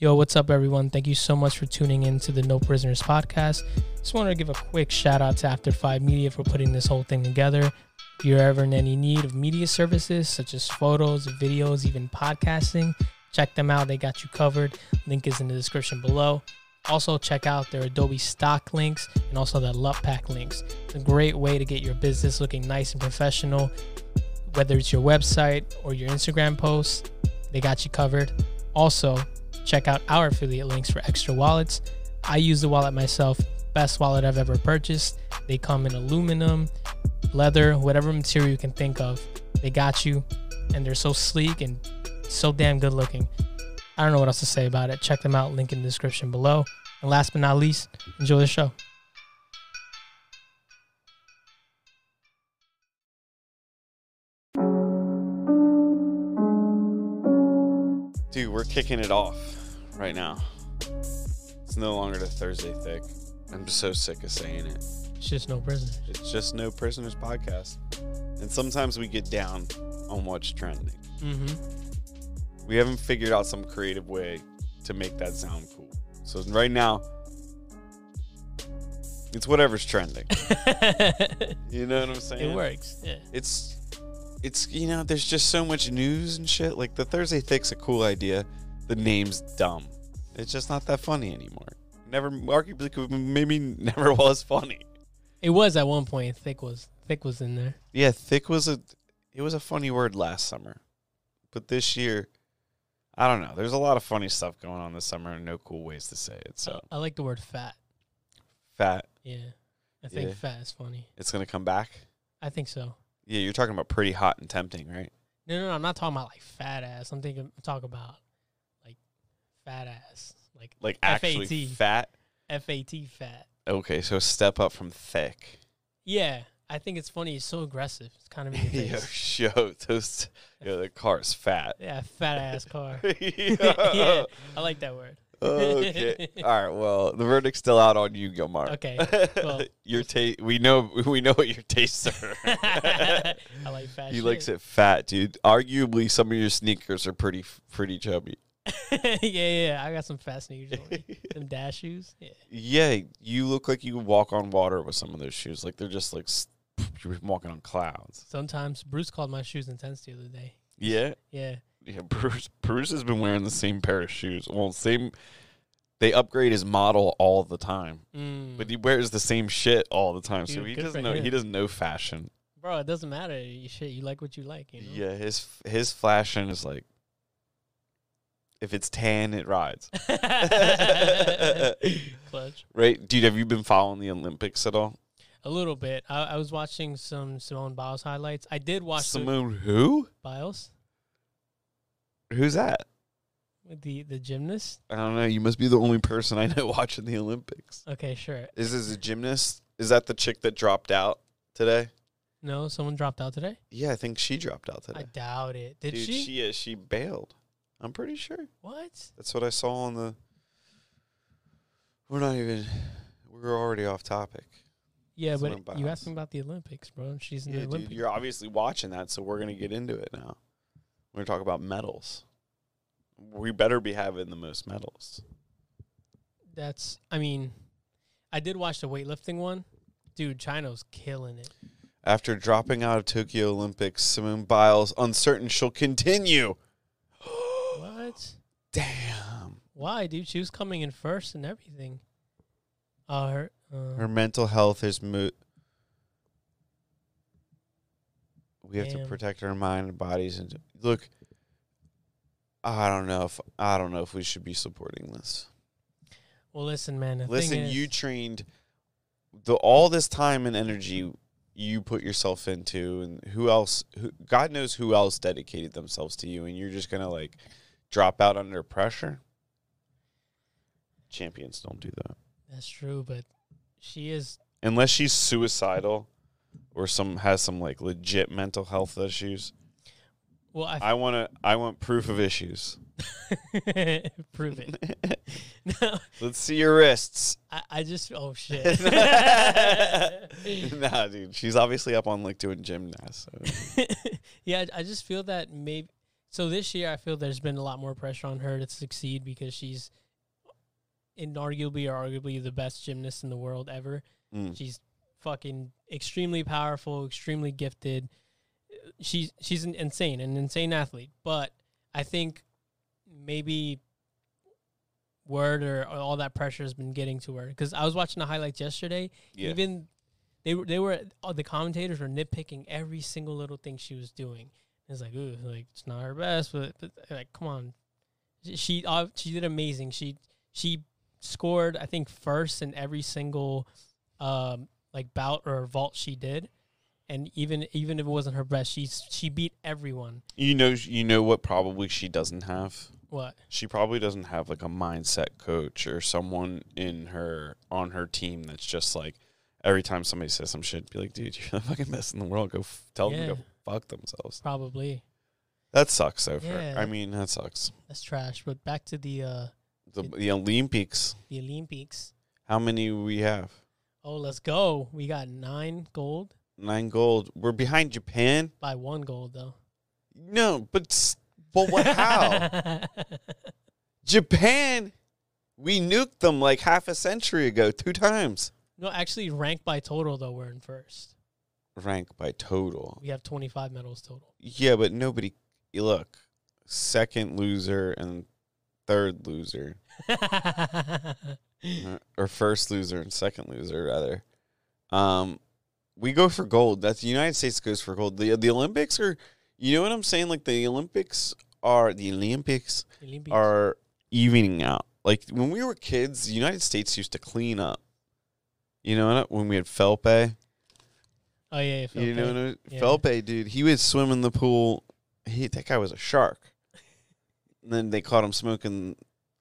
Yo, what's up, everyone? Thank you so much for tuning in to the No Prisoners podcast. Just wanted to give a quick shout out to After Five Media for putting this whole thing together. If you're ever in any need of media services such as photos, videos, even podcasting, check them out. They got you covered. Link is in the description below. Also, check out their Adobe stock links and also their pack links. It's a great way to get your business looking nice and professional, whether it's your website or your Instagram posts. They got you covered. Also, check out our affiliate links for extra wallets. I use the wallet myself, best wallet I've ever purchased. They come in aluminum, leather, whatever material you can think of. They got you, and they're so sleek and so damn good looking. I don't know what else to say about it. Check them out, link in the description below. And last but not least, enjoy the show. Dude, we're kicking it off right now. It's no longer the Thursday thick. I'm just so sick of saying it. It's just no prisoners. It's just no prisoners podcast. And sometimes we get down on what's trending. Mm-hmm. We haven't figured out some creative way to make that sound cool. So right now, it's whatever's trending. You know what I'm saying? it works. Yeah. it's it's you know there's just so much news and shit like the thursday thick's a cool idea the name's dumb it's just not that funny anymore never arguably maybe never was funny It was at one point. Thick was thick was in there. yeah thick was a it was a funny word last summer but this year i don't know there's a lot of funny stuff going on this summer and no cool ways to say it so I like the word fat. fat Yeah. I think Yeah. fat is funny. it's gonna come back I think so. yeah you're talking about pretty hot and tempting right No, no, no. I'm not talking about like fat ass. I'm thinking, I'm talking about fat ass, like like actually FAT. fat F A T fat. okay so step up from thick Yeah, I think it's funny. It's so aggressive. It's kind of yo, show those. Yo, the car's fat. yeah, fat ass car. yeah. yeah, I like that word. Okay. All right. Well, the verdict's still out on you, Gilmar. Okay, well- your taste. We know. We know what your tastes are. I like fat. he shit. likes it fat, dude. Arguably, some of your sneakers are pretty, pretty chubby. yeah, yeah. I got some sneakers. on me. Them dash shoes. Yeah. Yeah, you look like you could walk on water with some of those shoes. Like they're just like you're walking on clouds. Sometimes Bruce called my shoes intense the other day. Yeah. Yeah. Yeah, Bruce Bruce has been wearing the same pair of shoes. Well, same. They upgrade his model all the time, Mm. but he wears the same shit all the time. so he doesn't know. He doesn't know fashion. Bro, it doesn't matter. You shit, you like what you like, you know? Yeah, his his fashion is like, if it's tan, it rides. Clutch. Right, dude. Have you been following the Olympics at all? A little bit. I, I was watching some Simone Biles highlights. I did watch the Simone, who? Biles, Who's that? the the gymnast. I don't know. You must be the only person I know watching the Olympics. Okay, sure. Is this a gymnast? Is that the chick that dropped out today? No, someone dropped out today. Yeah, I think she dropped out today. I doubt it. Did Dude, she? she is. She bailed. I'm pretty sure. What? That's what I saw on the. We're not even. We're already off topic. Yeah, but you asked me about the Olympics, bro. And She's in Yeah, the dude, Olympics. you're obviously watching that, so we're gonna get into it now. We're gonna talk about medals. We better be having the most medals. That's. I mean, I did watch the weightlifting one. Dude, China's killing it. After dropping out of Tokyo Olympics, Simone Biles uncertain she'll continue. Damn. Why, dude? She was coming in first and everything. Uh, her. Uh, Her mental health is moot. We have to protect our mind and bodies. And look, I don't know if I don't know if we should be supporting this. well, listen, man. The Listen, thing is, you trained the all this time and energy you put yourself into, and who else? Who, God knows who else dedicated themselves to you, and you're just gonna like drop out under pressure. Champions don't do that That's true, but she is. unless she's suicidal or some has some like legit mental health issues. Well, I, I want to. I want proof of issues. prove it. no, Let's see your wrists. I, I just. Oh shit. nah, dude. She's obviously up on like doing gymnasts. So. yeah, I I just feel that maybe So this year, I feel there's been a lot more pressure on her to succeed because she's inarguably or arguably the best gymnast in the world ever. Mm. She's fucking extremely powerful, extremely gifted. She's she's an insane, an insane athlete. But I think maybe word or all that pressure has been getting to her because I was watching the highlights yesterday. Yeah. Even they were they were the commentators were nitpicking every single little thing she was doing. It's like, ooh, like it's not her best, but, but like, come on, she she, uh, she did amazing. She she scored, I think, first in every single um like bout or vault she did, and even even if it wasn't her best, she she beat everyone. You know, you know what? Probably she doesn't have. What? She probably doesn't have like a mindset coach or someone in her on her team that's just like every time somebody says some shit, be like, dude, you're the fucking best in the world. Go f- tell them to go fuck themselves. Probably That sucks so far. Yeah. I mean, that sucks. that's trash. But back to the uh The, the Olympics. the Olympics. How many we have? Oh, let's go. We got nine gold Nine gold. We're behind Japan. by one gold though. No, but s- but what? How? Japan. We nuked them like half a century ago, two times. no, actually, ranked by total though, we're in first. Rank by total. We have twenty five medals total. Yeah, but nobody. Look, second loser and third loser, uh, or first loser and second loser rather. Um, we go for gold. That's the United States goes for gold. The the Olympics are. You know what I'm saying? Like the Olympics are the Olympics Olympics. are evening out. Like when we were kids, the United States used to clean up. You know? When we had Phelps, oh yeah, yeah you know what? Yeah. Phelps, dude, he would swim in the pool. He that guy was a shark. And then they caught him smoking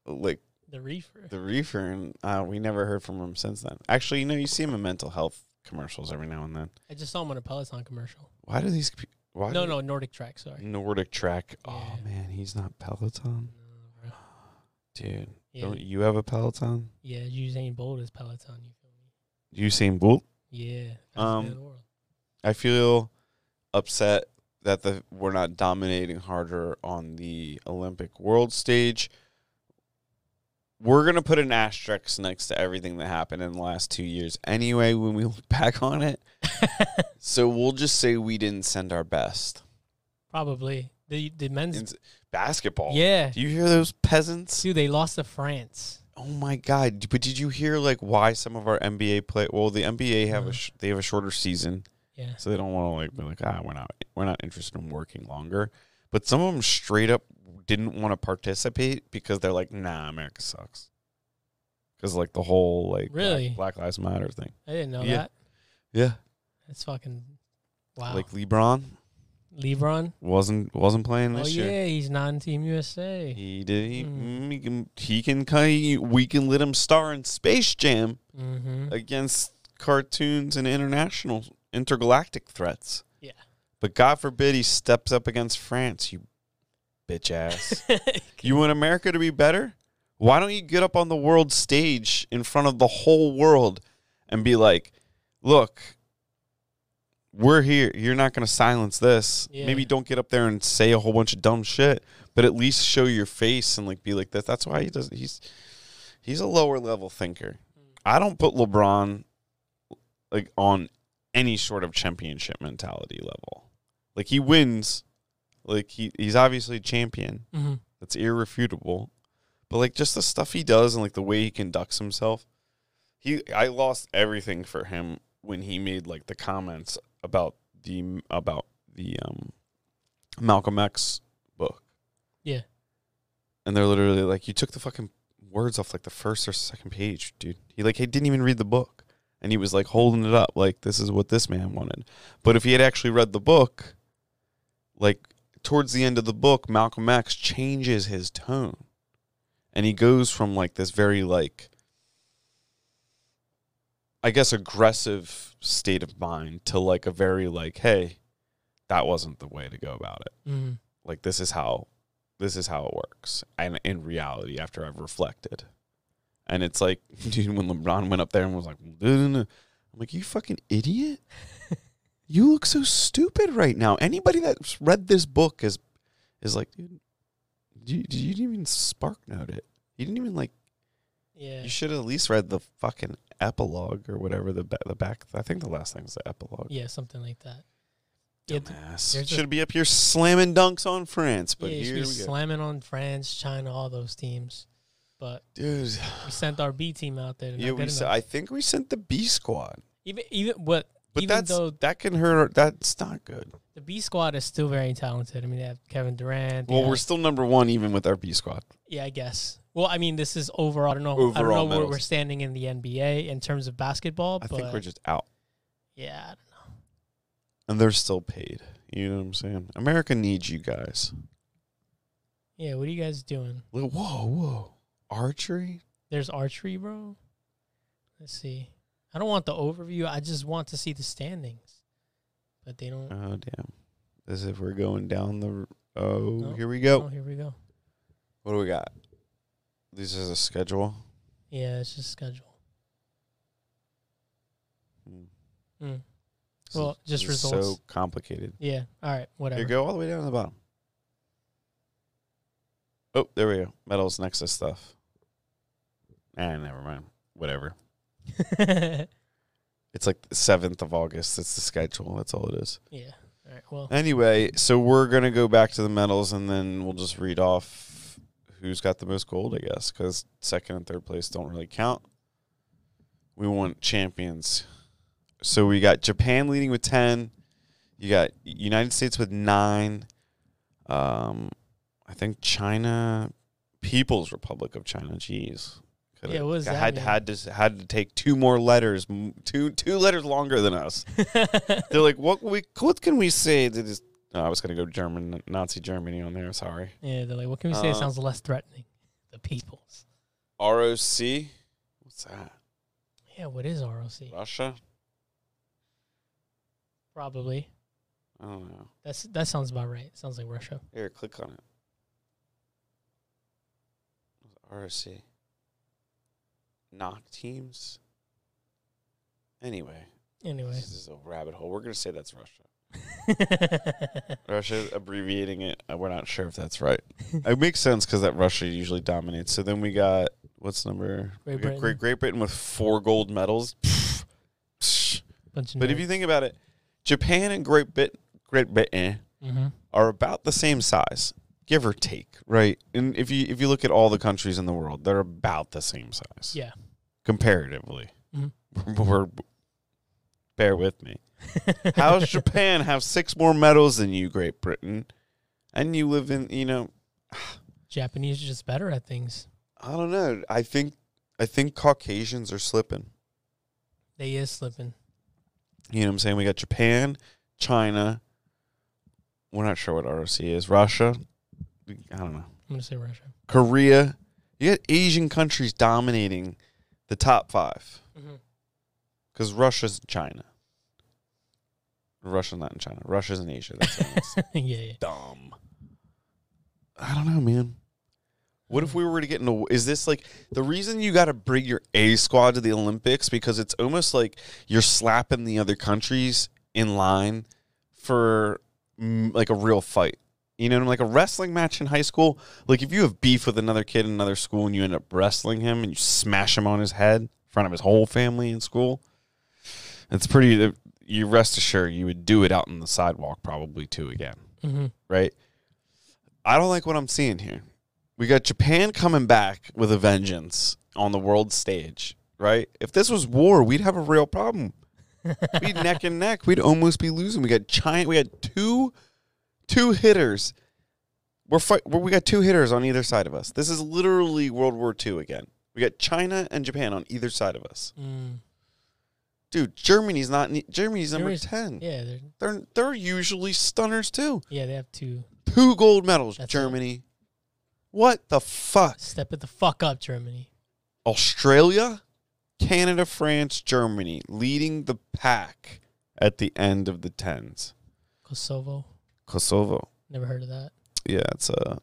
like the reefer. the reefer, and uh, we never heard from him since then. Actually, you know, you see him in mental health commercials every now and then. I just saw him on a Peloton commercial. Why do these? Why No, do- no, NordicTrack. Sorry. NordicTrack. Oh man, he's not Peloton, No, dude. Yeah, Don't you have a Peloton? yeah. Usain Bolt is Peloton. You feel me? Usain Bolt. Yeah. Um, I feel upset that the we're not dominating harder on the Olympic world stage. We're gonna put an asterisk next to everything that happened in the last two years anyway when we look back on it. So we'll just say we didn't send our best. Probably the the men's. In basketball. yeah, Do you hear those peasants? dude, they lost to France. Oh my god! But did you hear like why some of our NBA play? Well, the NBA have No. a uh-huh. sh- they have a shorter season. Yeah, so they don't want to like be like ah we're not we're not interested in working longer but some of them straight up didn't want to participate because they're like nah america sucks because like the whole like Really? black, lives matter thing I didn't know Yeah. that. yeah It's fucking wow. like lebron LeBron. wasn't wasn't playing Oh this year yeah, he's not in Team USA. he did he, Mm. mm, he can he can kind we can let him star in space jam Mm-hmm. against cartoons and international intergalactic threats Yeah. but god forbid he steps up against france you bitch ass You want America to be better? Why don't you get up on the world stage in front of the whole world and be like, look, we're here. You're not going to silence this. Yeah. Maybe don't get up there and say a whole bunch of dumb shit, but at least show your face and like be like that. That's why he doesn't. He's he's a lower level thinker. Hmm. I don't put LeBron like on any sort of championship mentality level. Like he wins. Like he, he's obviously a champion hmm that's irrefutable. But like just the stuff he does and like the way he conducts himself, he I lost everything for him when he made like the comments about the about the um Malcolm X book. Yeah. And they're literally like, you took the fucking words off like the first or second page, dude. He like he didn't even read the book. And he was like holding it up like this is what this man wanted. But if he had actually read the book, like towards the end of the book, Malcolm X changes his tone. And he goes from like this very like I guess aggressive state of mind to like a very like, hey, that wasn't the way to go about it. hmm Like this is how this is how it works. And in reality, after I've reflected. And it's like, dude, when LeBron went up there and was like. I'm like, you fucking idiot. you look so stupid right now. Anybody that's read this book is is like, dude, you, you didn't even spark note it. You didn't even like. Yeah. You should have at least read the fucking epilogue or whatever the ba- the back. I think the last thing's the epilogue. Yeah, something like that. Yeah, th- Dumbass. a- Should be up here slamming dunks on France, but yeah, here we go, slamming on France, China, all those teams. But dude. we sent our B team out there. Yeah, we. I think we sent the B squad, even even what but even that's though that can hurt. That's not good. the B squad is still very talented. I mean, they have Kevin Durant. Well, we're still number one even with our B squad. yeah, I guess. Well, I mean, this is overall. I don't know. I don't Overall know where we're standing in the NBA in terms of basketball. I think we're just out, yeah, I don't know. and they're still paid. You know what I'm saying? America needs you guys. Yeah, what are you guys doing? Whoa, whoa, archery. There's archery, bro. Let's see. I don't want the overview. I just want to see the standings. But they don't. Oh damn! As if we're going down the. r- Oh, No. here we go. Oh, here we go. What do we got? This is a schedule. Yeah, it's just schedule. Hmm. Mm. This Well, is- just this is results. So complicated. Yeah. All right. Whatever. Here, go all the way down to the bottom. Oh, there we go. Metals next to stuff. Ah, never mind. Whatever. It's like the seventh of August. It's the schedule. That's all it is. yeah. All right. Well. Anyway, so we're gonna go back to the medals, and then we'll just read off who's got the most gold, I guess, because second and third place don't really count. We want champions. So we got Japan leading with ten. You got United States with nine. Um, I think China, People's Republic of China. Jeez. Coulda- Yeah, what does had mean? had to had to take two more letters, two two letters longer than us. They're like, what we what can we say that is? No, I was gonna go German Nazi Germany on there. Sorry. yeah. They're like, what can we say? Uh, it sounds less threatening. The peoples. ROC. What's that? Yeah. What is ROC? Russia. Probably. I don't know. That's that sounds about right. Sounds like Russia. Here, click on it. ROC. Knock teams. Anyway, Anyway. this is a rabbit hole. We're gonna say that's Russia. Russia abbreviating it. uh, We're not sure if that's right. it makes sense because that Russia usually dominates. So then we got what's number? Great Britain. Great Great Britain with four gold medals. Pfft. Psh. Bunch of But if you think about it, Japan and Great Brit Great Britain hmm are about the same size, give or take, right? And if you if you look at all the countries in the world, they're about the same size. Yeah. Comparatively. Mhm. We're, bear with me. How does Japan have six more medals than you, Great Britain? And you live in, you know, Japanese are just better at things. I don't know. I think I think Caucasians are slipping. They is slipping. You know what I'm saying? We got Japan, China. We're not sure what ROC is. Russia. I don't know. I'm gonna say Russia. Korea. You got Asian countries dominating the top five Mm-hmm. because Russia's China. Russia's not in China. Russia's in Asia. That's yeah, yeah. dumb. I don't know, man. What if we were to get into? Is this like the reason you got to bring your A squad to the Olympics because it's almost like you're slapping the other countries in line for mm, like a real fight. You know, like a wrestling match in high school. Like if you have beef with another kid in another school and you end up wrestling him and you smash him on his head in front of his whole family in school, it's pretty. You rest assured you would do it out on the sidewalk probably too again Mm-hmm. right? I don't like what I'm seeing here. We got Japan coming back with a vengeance on the world stage, right? If this was war, we'd have a real problem. We'd neck and neck. We'd almost be losing. We got China. We got two, two hitters. We're fight. We're, we got two hitters on either side of us. This is literally World War II again. We got China and Japan on either side of us. Mm. Dude, Germany's not. Germany's number Germany's- ten. Yeah, they're They're they're usually stunners too. yeah they have two Two gold medals, That's it. Germany. What the fuck? step it the fuck up, Germany. Australia, Canada, France, Germany leading the pack at the end of the tens. Kosovo. Kosovo. Never heard of that. Yeah, it's a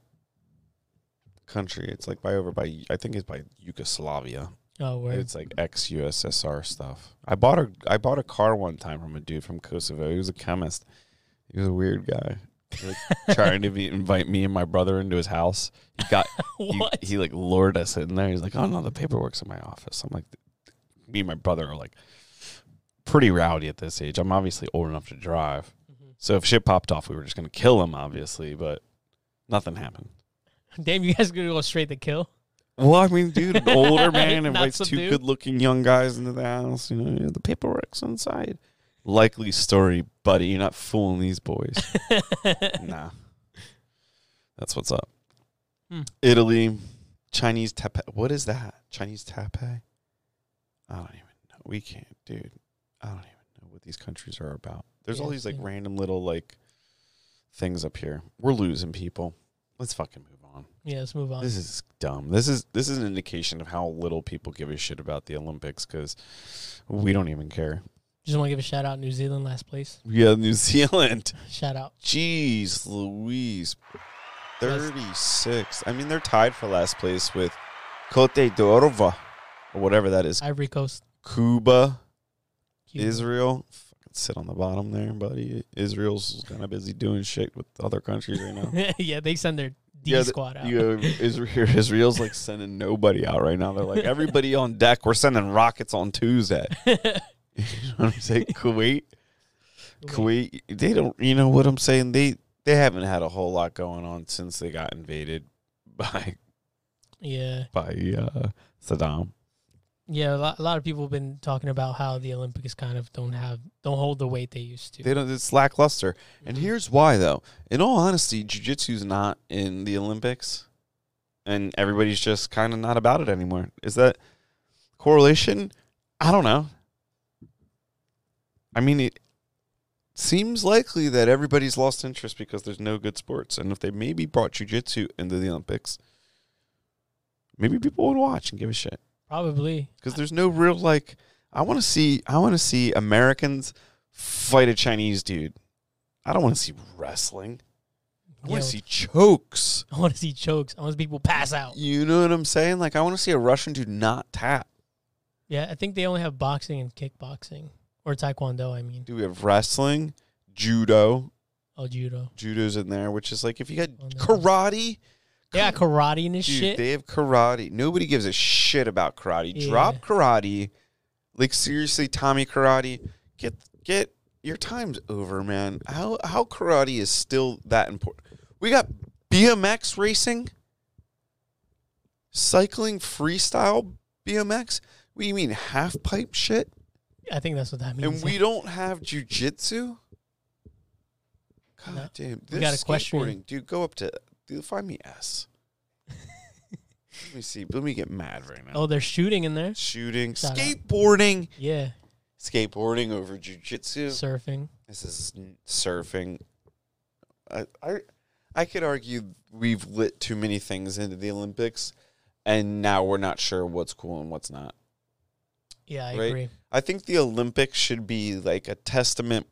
country. It's like by over by I think it's by Yugoslavia. Oh, where? It's like ex USSR stuff. I bought a I bought a car one time from a dude from Kosovo. He was a chemist. He was a weird guy. like, trying to be, invite me and my brother into his house. He got he, what? he like lured us in there. He's like, "Oh no, the paperwork's in my office." I'm like, me and my brother are like pretty rowdy at this age. I'm obviously old enough to drive. So if shit popped off, we were just gonna kill him, obviously. But nothing happened. Damn, you guys gonna go straight to kill? Well, I mean, dude, an older man invites two good-looking young guys into the house. You know, the paperwork's inside. Likely story, buddy. You're not fooling these boys. nah, that's what's up. Hmm. Italy, Chinese taipei. What is that? Chinese taipei? I don't even know. We can't, dude. I don't even know what these countries are about. There's all these like yeah. random little like things up here. We're losing people. Let's fucking move on. yeah, let's move on. This is dumb. This is this is an indication of how little people give a shit about the Olympics because we don't even care. Just want to give a shout out. New Zealand last place. Yeah, New Zealand. Shout out. Jeez, Louise, thirty-six. I mean, they're tied for last place with Cote d'Orva or whatever that is. Ivory Coast. Cuba. Israel. Fucking sit on the bottom there, buddy. Israel's kind of busy doing shit with other countries right now. yeah, they send their D Yeah, squad out. You Israel, Israel's like sending nobody out right now. They're like everybody on deck. We're sending rockets on Tuesday. You know what I'm saying? Kuwait, Kuwait. They don't. You know what I'm saying? They they haven't had a whole lot going on since they got invaded by Yeah, by uh, Saddam. Yeah. A lot, a lot of people have been talking about how the Olympics kind of don't have don't hold the weight they used to. They don't. It's lackluster. And Mhm. here's why, though. In all honesty, jujitsu's not in the Olympics, and everybody's just kind of not about it anymore. Is that correlation? I don't know. I mean, it seems likely that everybody's lost interest because there's no good sports, and if they maybe brought jujitsu into the Olympics, maybe people would watch and give a shit Probably. because there's no real like. I want to see. I want to see Americans fight a Chinese dude. I don't want to see wrestling. I want to see chokes. I want to see chokes. I want to see people pass out. You know what I'm saying? Like I want to see a Russian dude not tap. Yeah, I think they only have boxing and kickboxing or taekwondo. I mean, Do we have wrestling, judo? oh judo. Judo's in there, which is like if you got Oh, no. karate. They got karate and this Dude, shit. they have karate. Nobody gives a shit about karate. Yeah. Drop karate. Like seriously, Tommy Karate, get get your time's over, man. How how karate is still that important? We got BMX racing, cycling freestyle BMX. What do you mean half pipe shit? I think that's what that means. And we don't have jujitsu. God No. damn! We This got equestrian. skateboarding, dude. Go up to, dude. Find me S. Let me see. Let me get mad right now. oh, they're shooting in there. Shooting, Shout out. skateboarding, Yeah, skateboarding over jujitsu. surfing. This is surfing. I, I, I could argue we've lit too many things into the Olympics, and now we're not sure what's cool and what's not. Yeah, I Right. agree. I think the Olympics should be like a testament.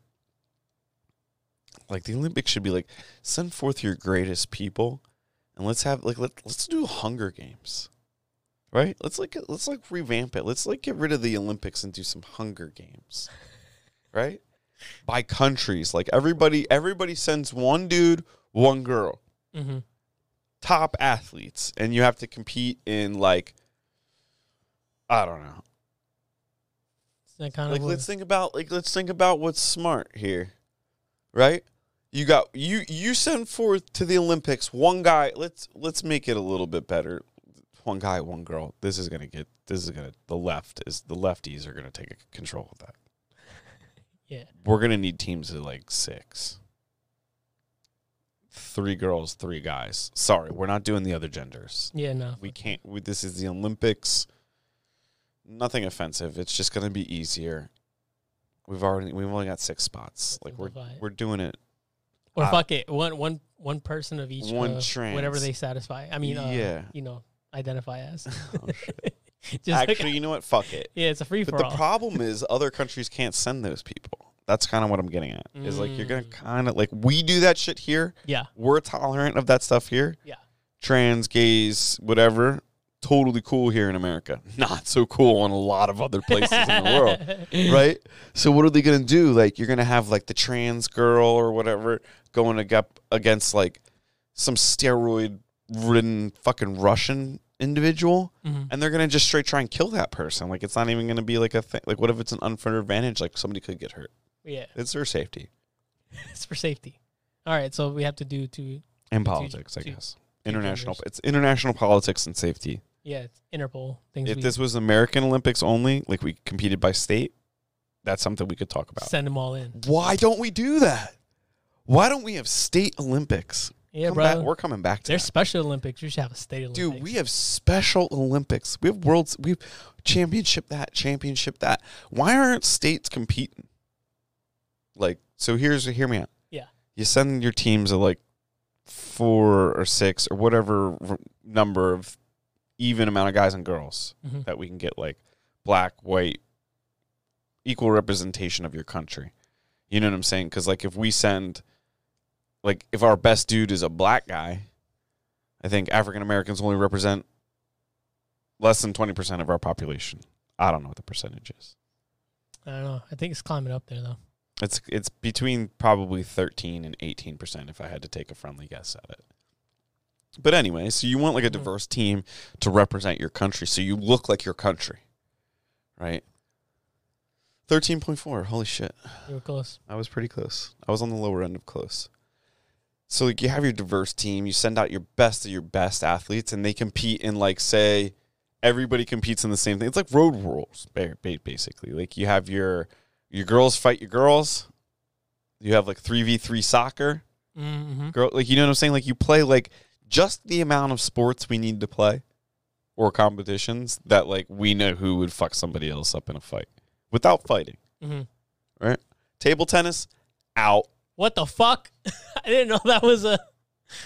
Like the Olympics should be like send forth your greatest people, and let's have like let let's do Hunger Games, right? Let's like let's like revamp it. Let's like get rid of the Olympics and do some Hunger Games, right? By countries, like everybody everybody sends one dude, one girl, mm-hmm. top athletes, and you have to compete in like I don't know. That kind like let's think about like let's think about what's smart here right? You got you you send forth to the olympics one guy let's let's make it a little bit better. One guy one girl. This is gonna get this is gonna the left is the lefties are gonna take control of that. Yeah. we're gonna need teams of like six. Three girls three guys. Sorry we're not doing the other genders. Yeah, no. we can't we, this is the olympics. Nothing offensive. It's just to be easier we've already we've only got six spots like we're Simplify it. we're doing it Or Uh, fuck it, one one one person of each, one uh, trans. whatever they satisfy. I mean, uh, Yeah. you know, identify as. Oh, shit. Just like- actually you know what fuck it yeah, it's a free but for the all. problem is other countries can't send those people that's kind of what i'm getting at is like you're gonna Mm. kind of like we do that shit here yeah, we're tolerant of that stuff here yeah, trans gays whatever totally cool here in america not so cool in a lot of other places in the world right? So what are they gonna do? Like you're gonna have like the trans girl or whatever going ag- up against like some steroid ridden fucking Russian individual Mhm. and they're gonna just straight try and kill that person. Like it's not even gonna be like a thing. Like what if it's an unfair advantage? Like somebody could get hurt. Yeah, It's for safety it's for safety. All right, so we have to do two. in politics, I two- guess. International. It's international politics and safety. Yeah, it's Interpol things. If we this was American Olympics only, like we competed by state, that's something we could talk about. send them all in. Why don't we do that? Why don't we have state Olympics? Yeah, Come bro. back- we're coming back to There's that. Special Olympics. You should have a state Olympics. Dude, we have special Olympics. We have worlds. We have championship that, championship that. Why aren't states competing? Like, so here's hear me out. Yeah. You send your teams of like four or six or whatever r- number of even amount of guys and girls Mhm. that we can get like black, white, equal representation of your country. You know what I'm saying? Because like if we send, like if our best dude is a black guy, I think African Americans only represent less than twenty percent of our population. I don't know what the percentage is. I don't know. I think it's climbing up there though. It's it's between probably thirteen and eighteen percent if I had to take a friendly guess at it. But anyway, so you want like a Mhm. diverse team to represent your country, so you look like your country, right? Thirteen point four. Holy shit! You were close. I was pretty close. I was on the lower end of close. So like you have your diverse team, you send out your best of your best athletes, and they compete in like say everybody competes in the same thing. It's like road rules, ba- ba- basically. Like you have your your girls fight your girls. You have like three v three soccer, Mm-hmm. girl. Like you know what I'm saying? Like you play like just the amount of sports we need to play, or competitions that like we know who would fuck somebody else up in a fight without fighting. Mm-hmm. Table tennis out. What the fuck? I didn't know that was a.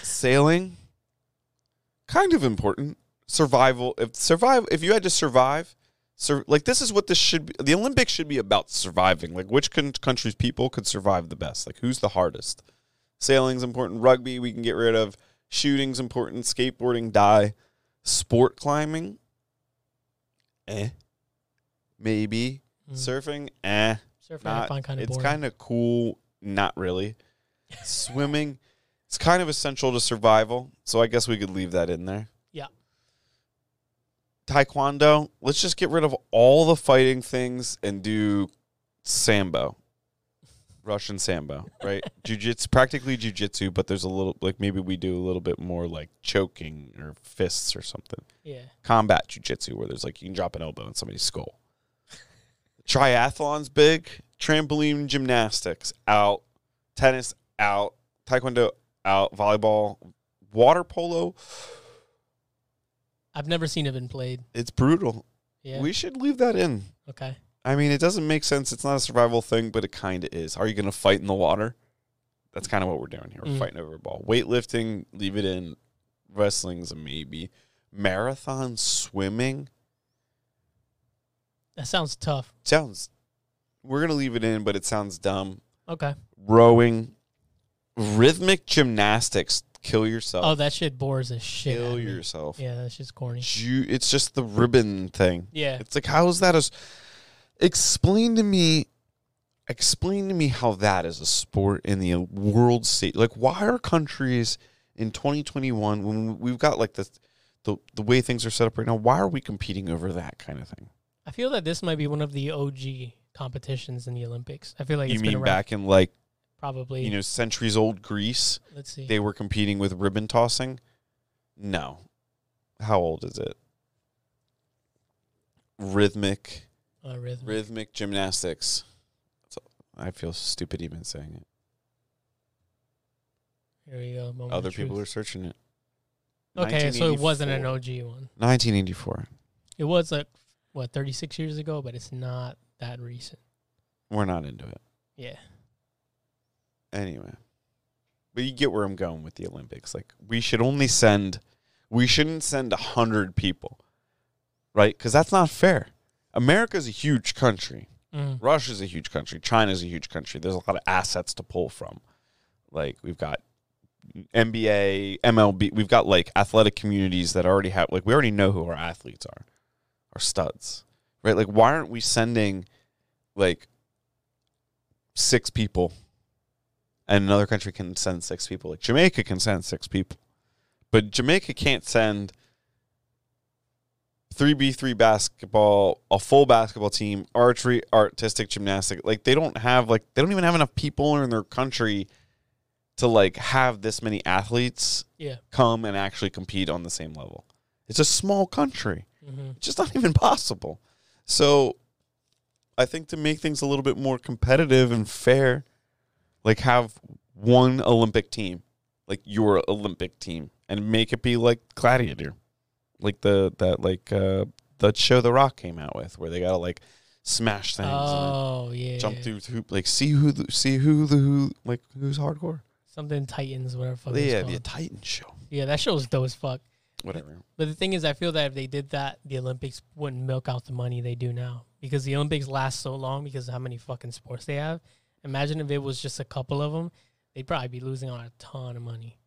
sailing kind of important survival if survive if you had to survive sur- like this is what this should be the olympics should be about surviving like which con- country's people could survive the best like who's the hardest sailing's important rugby we can get rid of shooting's important. Skateboarding die. Sport climbing eh. Maybe Mm. surfing eh. Surfing I not find kind of it's kind of cool. Not really. Swimming it's kind of essential to survival so i guess we could leave that in there. Yeah. taekwondo let's just get rid of all the fighting things and do sambo russian sambo right jiu-jitsu practically jiu-jitsu but there's a little like maybe we do a little bit more like choking or fists or something yeah. combat jiu-jitsu where there's like you can drop an elbow in somebody's skull. Triathlon's big, trampoline gymnastics out, tennis out, taekwondo out, volleyball, water polo. I've never seen it been played. It's brutal. Yeah. We should leave that in. okay. I mean, it doesn't make sense. It's not a survival thing, but it kind of is. Are you going to fight in the water? That's kind of what we're doing here. We're Mm. fighting over a ball. Weightlifting, leave it in. Wrestling's a maybe. Marathon swimming That sounds tough. sounds. We're gonna leave it in, but it sounds dumb. Okay. Rowing, rhythmic gymnastics. Kill yourself. Oh, that shit bores the shit. Kill yourself. Yeah, that's just corny. Ju- It's just the ribbon thing. Yeah. It's like how is that as? Explain to me. Explain to me how that is a sport in the world state. Like, why are countries in 2021 when we've got like the the the way things are set up right now? Why are we competing over that kind of thing? I feel that this might be one of the OG competitions in the Olympics. I feel like you it's mean been back in like probably. you know centuries old Greece? let's see. they were competing with ribbon tossing? No. How old is it? Rhythmic, uh, rhythm. rhythmic gymnastics. I feel stupid even saying it. Here we go. moment Other people are searching it. Okay, so it wasn't an OG one. 1984. It was like what 36 years ago, but it's not that recent. We're not into it. Yeah. Anyway. But you get where I'm going with the Olympics. Like we should only send we shouldn't send a hundred people. Right? Because that's not fair. America's a huge country. Mm. Russia's a huge country. China's a huge country. There's a lot of assets to pull from. Like we've got NBA, MLB. We've got like athletic communities that already have like we already know who our athletes are, our studs, right? Like why aren't we sending like six people and another country can send six people. Like Jamaica can send six people, but Jamaica can't send three B three basketball, a full basketball team, archery, artistic gymnastic. Like they don't have like they don't even have enough people in their country to like have this many athletes Yeah. come and actually compete on the same level. It's a small country. Mm-hmm. It's just not even possible. So I think to make things a little bit more competitive and fair, like have one Olympic team, like your Olympic team, and make it be like Gladiator. Like the that like uh that show The Rock came out with where they gotta like smash things and Oh yeah. jump through hoop like see who the, see who the who like who's hardcore. something Titans, whatever. yeah, the. Titan show. yeah, that show was dope as fuck. Whatever. But the thing is, I feel that if they did that, the Olympics wouldn't milk out the money they do now because the Olympics last so long because of how many fucking sports they have. Imagine if it was just a couple of them, they'd probably be losing on a ton of money.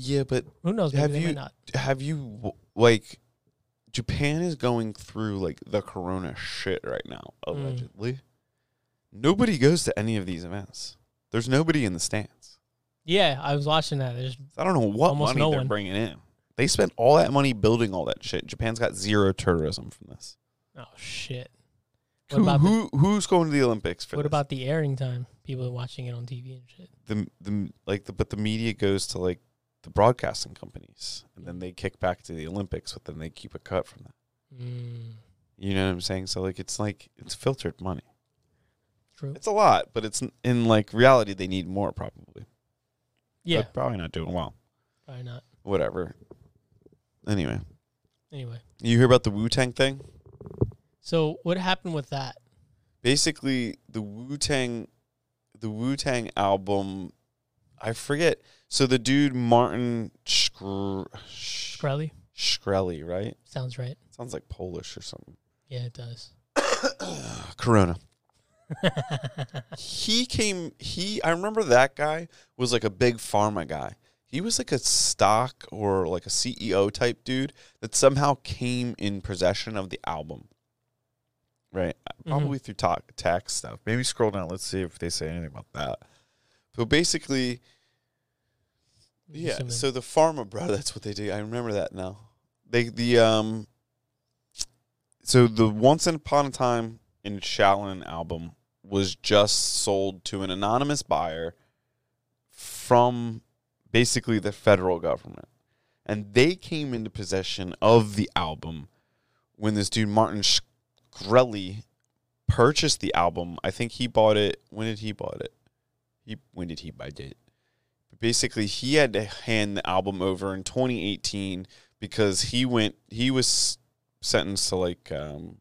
Yeah, but Who knows? Maybe Have you- not. have you like Japan is going through like the corona shit right now Mm. allegedly. Nobody goes to any of these events. There's nobody in the stands. Yeah, I was watching that. There's I don't know what money no they're one. bringing in. They spent all that money building all that shit. Japan's got zero tourism from this. oh shit. What Who, about who who's going to the Olympics for What this? about the airing time? People are watching it on TV and shit. the the like the but the media goes to like the broadcasting companies and then they kick back to the Olympics, but then they keep a cut from that. Mm, You know what I'm saying? So like it's like it's filtered money. true. It's a lot, but it's in like reality they need more probably. Yeah, But probably not doing well. probably not. Whatever. Anyway, Anyway, you hear about the Wu Tang thing? so what happened with that? Basically, the Wu Tang, the Wu Tang album. I forget. So the dude Martin Shkr- Sh- Shkreli? Shkreli, right? Sounds right. Sounds like Polish or something. Yeah, it does. Corona. he came he i remember that guy was like a big pharma guy he was like a stock or like a ceo type dude that somehow came in possession of the album right mm-hmm. probably through talk, tax stuff maybe scroll down let's see if they say anything about that so basically yeah so the pharma bro that's what they do i remember that now they the um so the once upon a time in Shaolin album was just sold to an anonymous buyer from basically the federal government. And they came into possession of the album when this dude Martin Shkreli purchased the album. I think he bought it when did he bought it? He when did he buy it? Basically, he had to hand the album over in 2018 because he went he was sentenced to like um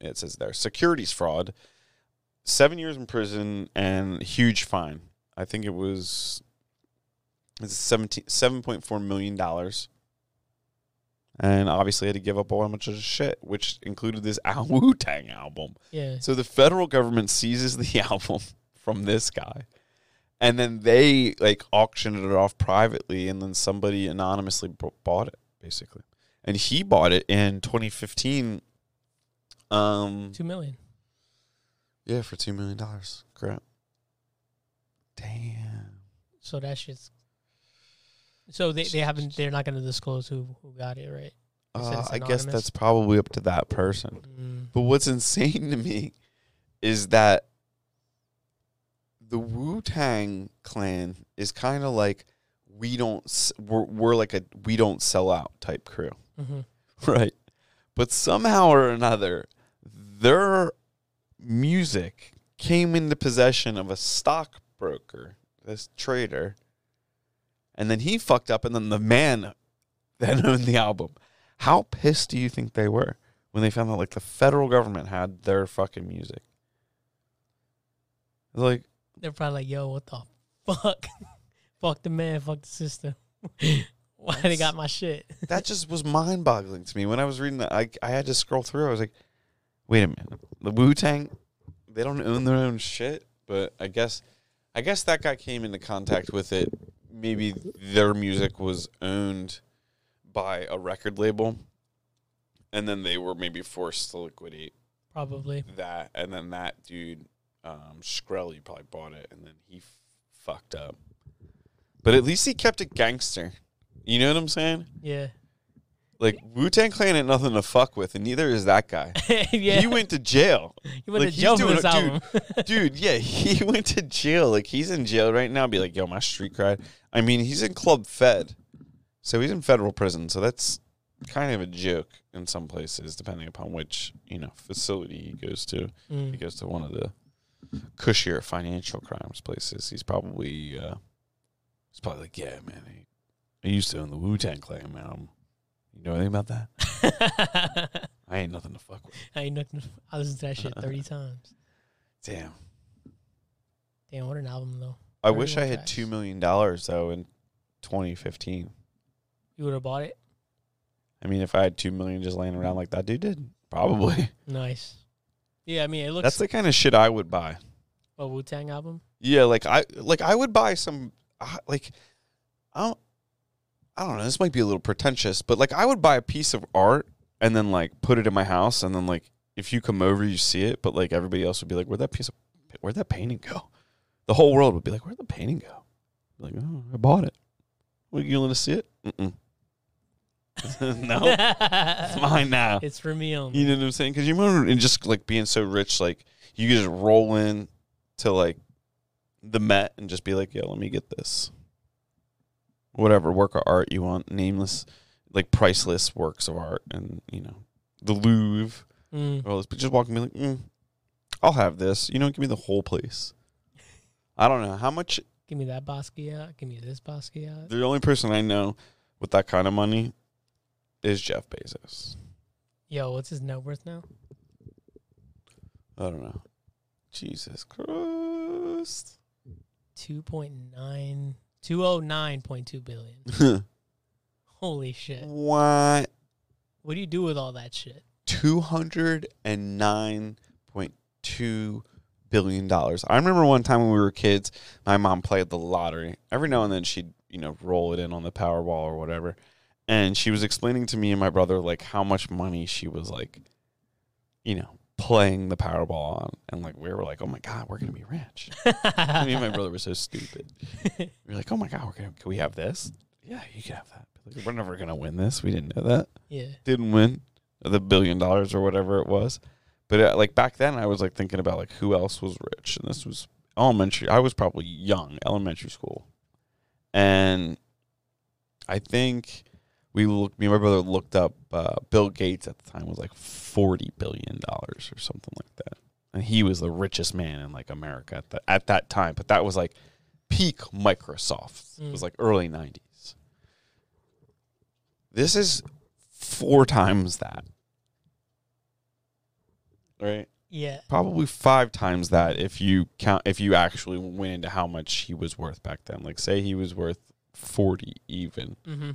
it says there securities fraud seven years in prison and huge fine i think it was it's 17 7.4 million dollars and obviously had to give up a whole bunch of shit which included this Wu Tang album yeah. so the federal government seizes the album from this guy and then they like auctioned it off privately and then somebody anonymously b- bought it basically and he bought it in 2015 um Two million. yeah for 2 million dollars crap damn So that shit's. So they, they haven't they're not gonna disclose who who got it right. Uh, i guess that's probably up to that person Mm. But what's insane to me is that the Wu Tang clan is kind of like we don't we're, we're like a we don't sell out type crew, hmm right? But somehow or another, their music came into possession of a stockbroker, this trader, and then he fucked up, and then the man that owned the album. How pissed do you think they were when they found out like the federal government had their fucking music? Like, They're probably like, yo, what the fuck? fuck the man, fuck the system. Why they got my shit? that just was mind boggling to me when I was reading that. I I had to scroll through. I was like, wait a minute, the Wu Tang, they don't own their own shit. But I guess, I guess that guy came into contact with it. Maybe their music was owned by a record label, and then they were maybe forced to liquidate Probably. that, and then that dude, um, Shkreli, probably bought it, and then he f- fucked up. But at least he kept it gangster. You know what I'm saying? Yeah. Like Wu Tang Clan ain't nothing to fuck with, and neither is that guy. yeah. He went to jail. He went like, to jail for this album. Dude, yeah, he went to jail. Like he's in jail right now. Be like, yo, my street cred. I mean, he's in Club Fed, so he's in federal prison. So that's kind of a joke in some places, depending upon which you know facility he goes to. He Mm. goes to one of the cushier financial crimes places. He's probably uh, he's probably like, yeah, man. I, I used to own the Wu Tang Clan, man. I'm, you know anything about that? I ain't nothing to fuck with. I ain't nothing. I listened to that shit thirty times. Damn. Damn, what an album though. I wish I had tracks. two million dollars though in 2015. You would have bought it. I mean, if I had two million just laying around like that dude did, probably. Nice. Yeah, I mean it looks That's the kind of shit I would buy. a Wu Tang album. Yeah, like I like I would buy some uh, like I don't I don't know. This might be a little pretentious, but like I would buy a piece of art and then like put it in my house, and then like if you come over, you see it, but like everybody else would be like, "Where'd that piece of where'd that painting go?" The whole world would be like, "Where'd the painting go?" Like, oh, I bought it. What, you to see it? Mm-mm. no, it's mine now. It's for me only. You know what I'm saying? Because you remember and just like being so rich, like you just roll in to like the Met and just be like, "Yeah, let me get this." Whatever work of art you want, nameless, like priceless works of art, and you know the Louvre. Mm. All this, but just walk and be like, mm, "I'll have this." You know, give me the whole place. I don't know how much. Give me that Basquiat. Give me this Basquiat. The only person I know with that kind of money is Jeff Bezos. Yo, what's his net worth now? I don't know. Jesus Christ. 2.9 209.2 billion. Holy shit. what? What do you do with all that shit? Two hundred and nine point two billion dollars. I remember one time when we were kids, my mom played the lottery. Every now and then she'd, you know, roll it in on the Powerball or whatever. And she was explaining to me and my brother like how much money she was like, you know, playing the Powerball on. And like we were like, Oh my God, we're gonna be rich. me and my brother were so stupid. We were like, Oh my God, we're gonna can we have this? Yeah, you can have that. Like, we're never gonna win this. We didn't know that yeah. didn't win the billion dollars or whatever it was. But uh, like back then, I was like thinking about like who else was rich, and this was elementary. I was probably young, elementary school, and I think we looked. Me and my brother looked up. Uh, Bill Gates at the time was like forty billion dollars or something like that, and he was the richest man in like America at that at that time. But that was like peak Microsoft. It was Mm. like early nineties. This is four times that. Right? Yeah. Probably five times that if you count if you actually went into how much he was worth back then. Like say he was worth forty even. Mm-hmm.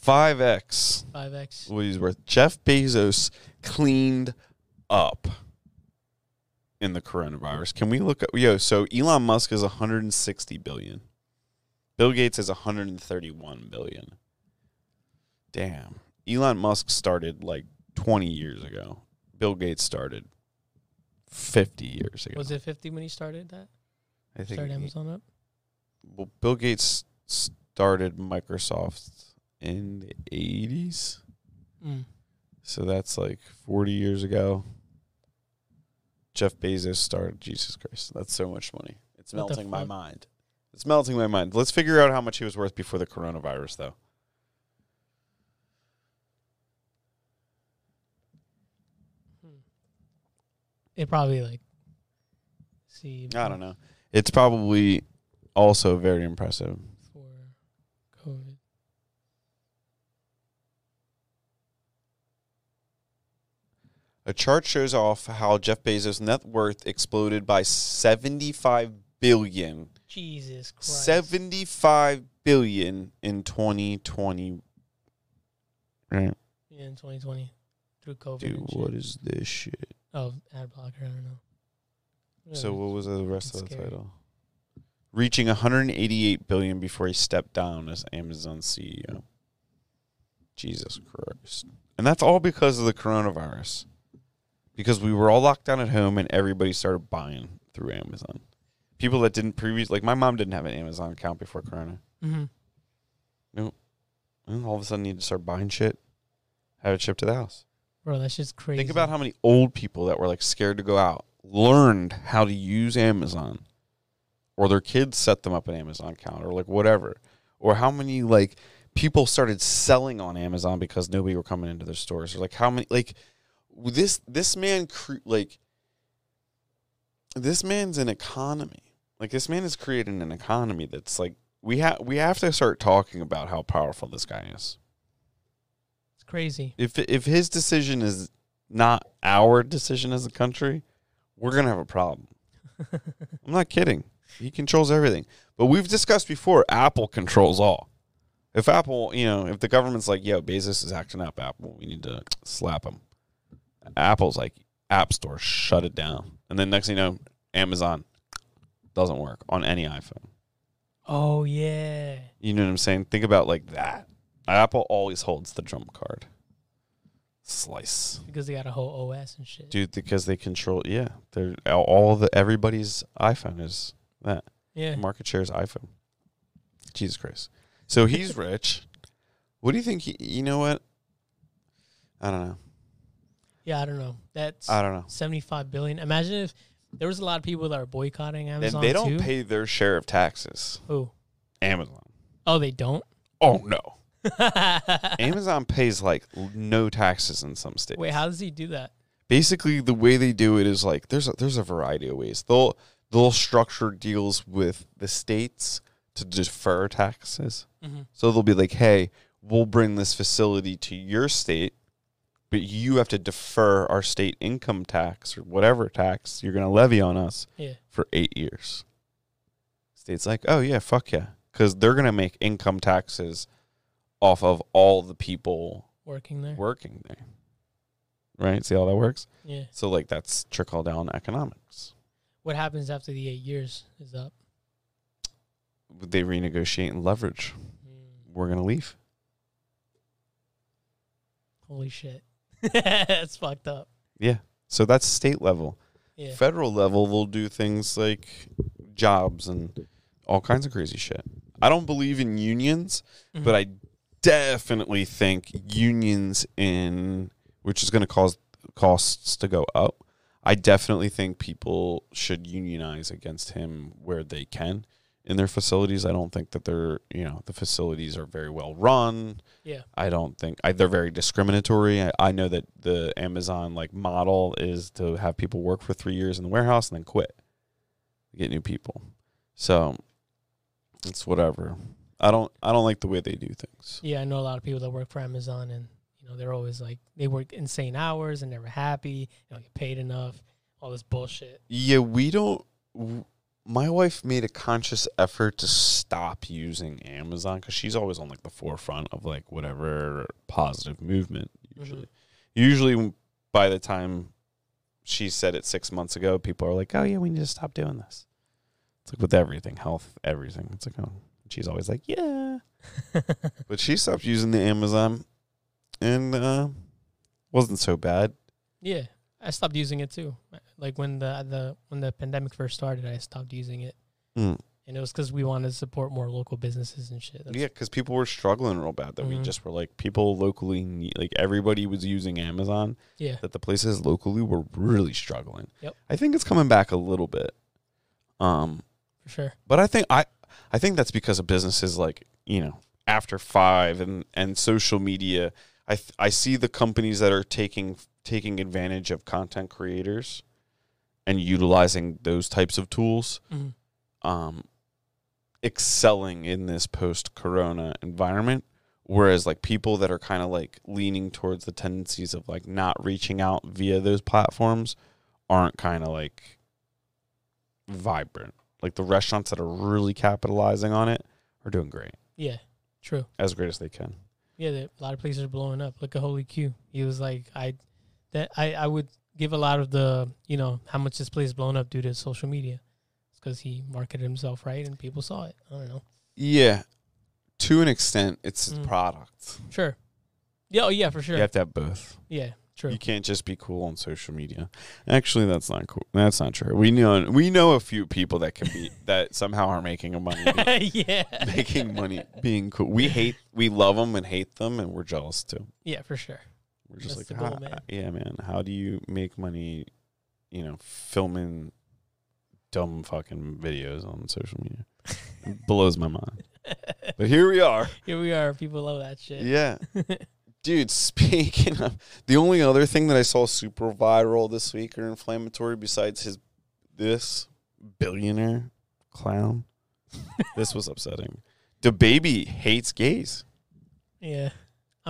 Five X 5x. what he's worth. Jeff Bezos cleaned up in the coronavirus. Can we look at yo, so Elon Musk is 160 billion. Bill Gates is 131 billion. Damn. Elon Musk started like 20 years ago. Bill Gates started 50 years ago. Was it 50 when he started that? I think Started he- Amazon up? well, Bill Gates started Microsoft in the 80s. Mm. So that's like 40 years ago. Jeff Bezos started. Jesus Christ. That's so much money. It's What melting my mind. It's melting my mind. Let's figure out how much he was worth before the coronavirus, though. It probably like. See. I don't know. It's probably also very impressive. For COVID. A chart shows off how Jeff Bezos' net worth exploded by 75 billion. Jesus Christ. 75 billion in 2020. Right. Yeah, in 2020 through COVID. Dude, what is this shit? Oh, ad blocker. I don't know. So what was the rest of the scary. title? Reaching 188 billion before he stepped down as Amazon CEO. Jesus Christ. And that's all because of the coronavirus. Because we were all locked down at home and everybody started buying through Amazon. people that didn't previous like my mom didn't have an Amazon account before Corona. Mm-hmm. And all of a sudden, you need to start buying shit, have it shipped to the house. Bro, that's just crazy. Think about how many old people that were like scared to go out learned how to use Amazon, or their kids set them up an Amazon account, or like whatever, or how many like people started selling on Amazon because nobody were coming into their stores, or like how many like this this man cre- like this man's an economy. Like this man is creating an economy that's like we have we have to start talking about how powerful this guy is. it's crazy. If if his decision is not our decision as a country, we're gonna have a problem. I'm not kidding. He controls everything. But we've discussed before, Apple controls all. If Apple, you know, if the government's like, "Yo, Bezos is acting up," Apple, we need to slap him. Apple's like, App Store, shut it down. And then next thing you know, Amazon doesn't work on any iPhone. Oh yeah. You know what I'm saying? Think about like that. Apple always holds the trump card. Slice. Because they got a whole OS and shit. Dude, because they control yeah. They're all the everybody's iPhone is that. yeah. Market share is iPhone. Jesus Christ. So he's rich. What do you think he, you know what? I don't know. Yeah, I don't know. That's I don't know. 75 billion. Imagine if there was a lot of people that are boycotting And Amazon they don't too. pay their share of taxes. Who? Amazon. Oh, they don't? Oh no. Amazon pays like no taxes in some states. Wait, how does he do that? basically the way they do it is like there's a, there's a variety of ways. They'll they'll structure deals with the states to defer taxes. Mm-hmm. So they'll be like, "Hey, we'll bring this facility to your state, but you have to defer our state income tax or whatever tax you're going to levy on us Yeah. for 8 years." State's like, "Oh yeah, fuck yeah." Cuz they're going to make income taxes off of all the people Working there. working there. Right? See how that works? Yeah. So like that's trickle down economics. What happens after the eight years is up? They renegotiate and leverage. Mm, We're gonna leave. holy shit. That's fucked up. Yeah. So that's state level. Yeah. Federal level, they'll do things like jobs and all kinds of crazy shit. I don't believe in unions, Mhm. but I definitely think unions in which is going to cause costs to go up. I definitely think people should unionize against him where they can in their facilities. I don't think that they're, you know, the facilities are very well run. Yeah. I don't think I, they're very discriminatory. I, I know that the Amazon like model is to have people work for three years in the warehouse and then quit, get new people. So it's whatever. I don't I don't like the way they do things. Yeah, I know a lot of people that work for Amazon and you know, they're always like they work insane hours and they're never happy, they don't get paid enough, all this bullshit. Yeah, we don't. w- My wife made a conscious effort to stop using Amazon because she's always on like the forefront of like whatever positive movement. Usually, usually by the time she said it six months ago, people are like, "Oh yeah, we need to stop doing this." It's like with everything, health, everything. It's like, oh, she's always like, "Yeah," but she stopped using the Amazon, and uh, wasn't so bad. yeah. I stopped using it too. Like when the the when the pandemic first started, I stopped using it. Mm. And it was because we wanted to support more local businesses and shit. That's- Yeah, because people were struggling real bad. That we Mhm. just were like people locally, need, like everybody was using Amazon. Yeah. That the places locally were really struggling. Yep. I think it's coming back a little bit. Um, For sure. but I think I, I think that's because of businesses like you know after five and and social media. I th- I see the companies that are taking taking advantage of content creators, and utilizing those types of tools Mhm. um, excelling in this post corona environment. Whereas like people that are kind of like leaning towards the tendencies of like not reaching out via those platforms aren't kind of like vibrant. Like the restaurants that are really capitalizing on it are doing great, Yeah. True. as great as they can. Yeah, a lot of places are blowing up. Look at Holy Q. He was like, I, that I, I would give a lot of the, you know, how much this place blown up due to social media. It's because he marketed himself right and people saw it. I don't know. Yeah, to an extent, it's a Mm. product. Sure. Yeah. Oh, yeah, for sure. You have to have both. Yeah. True. You can't just be cool on social media. Actually, that's not cool. That's not true. We know we know a few people that can be that somehow are making a money yeah. making money being cool. We hate we love them and hate them and we're jealous too. Yeah, for sure. We're just That's like, goal, "How- man." yeah, man. How do you make money? You know, filming dumb fucking videos on social media it blows my mind. But here we are. Here we are. People love that shit. Yeah. Dude, speaking of the only other thing that I saw super viral this week or inflammatory besides his this billionaire clown, this was upsetting. DaBaby hates gays. Yeah.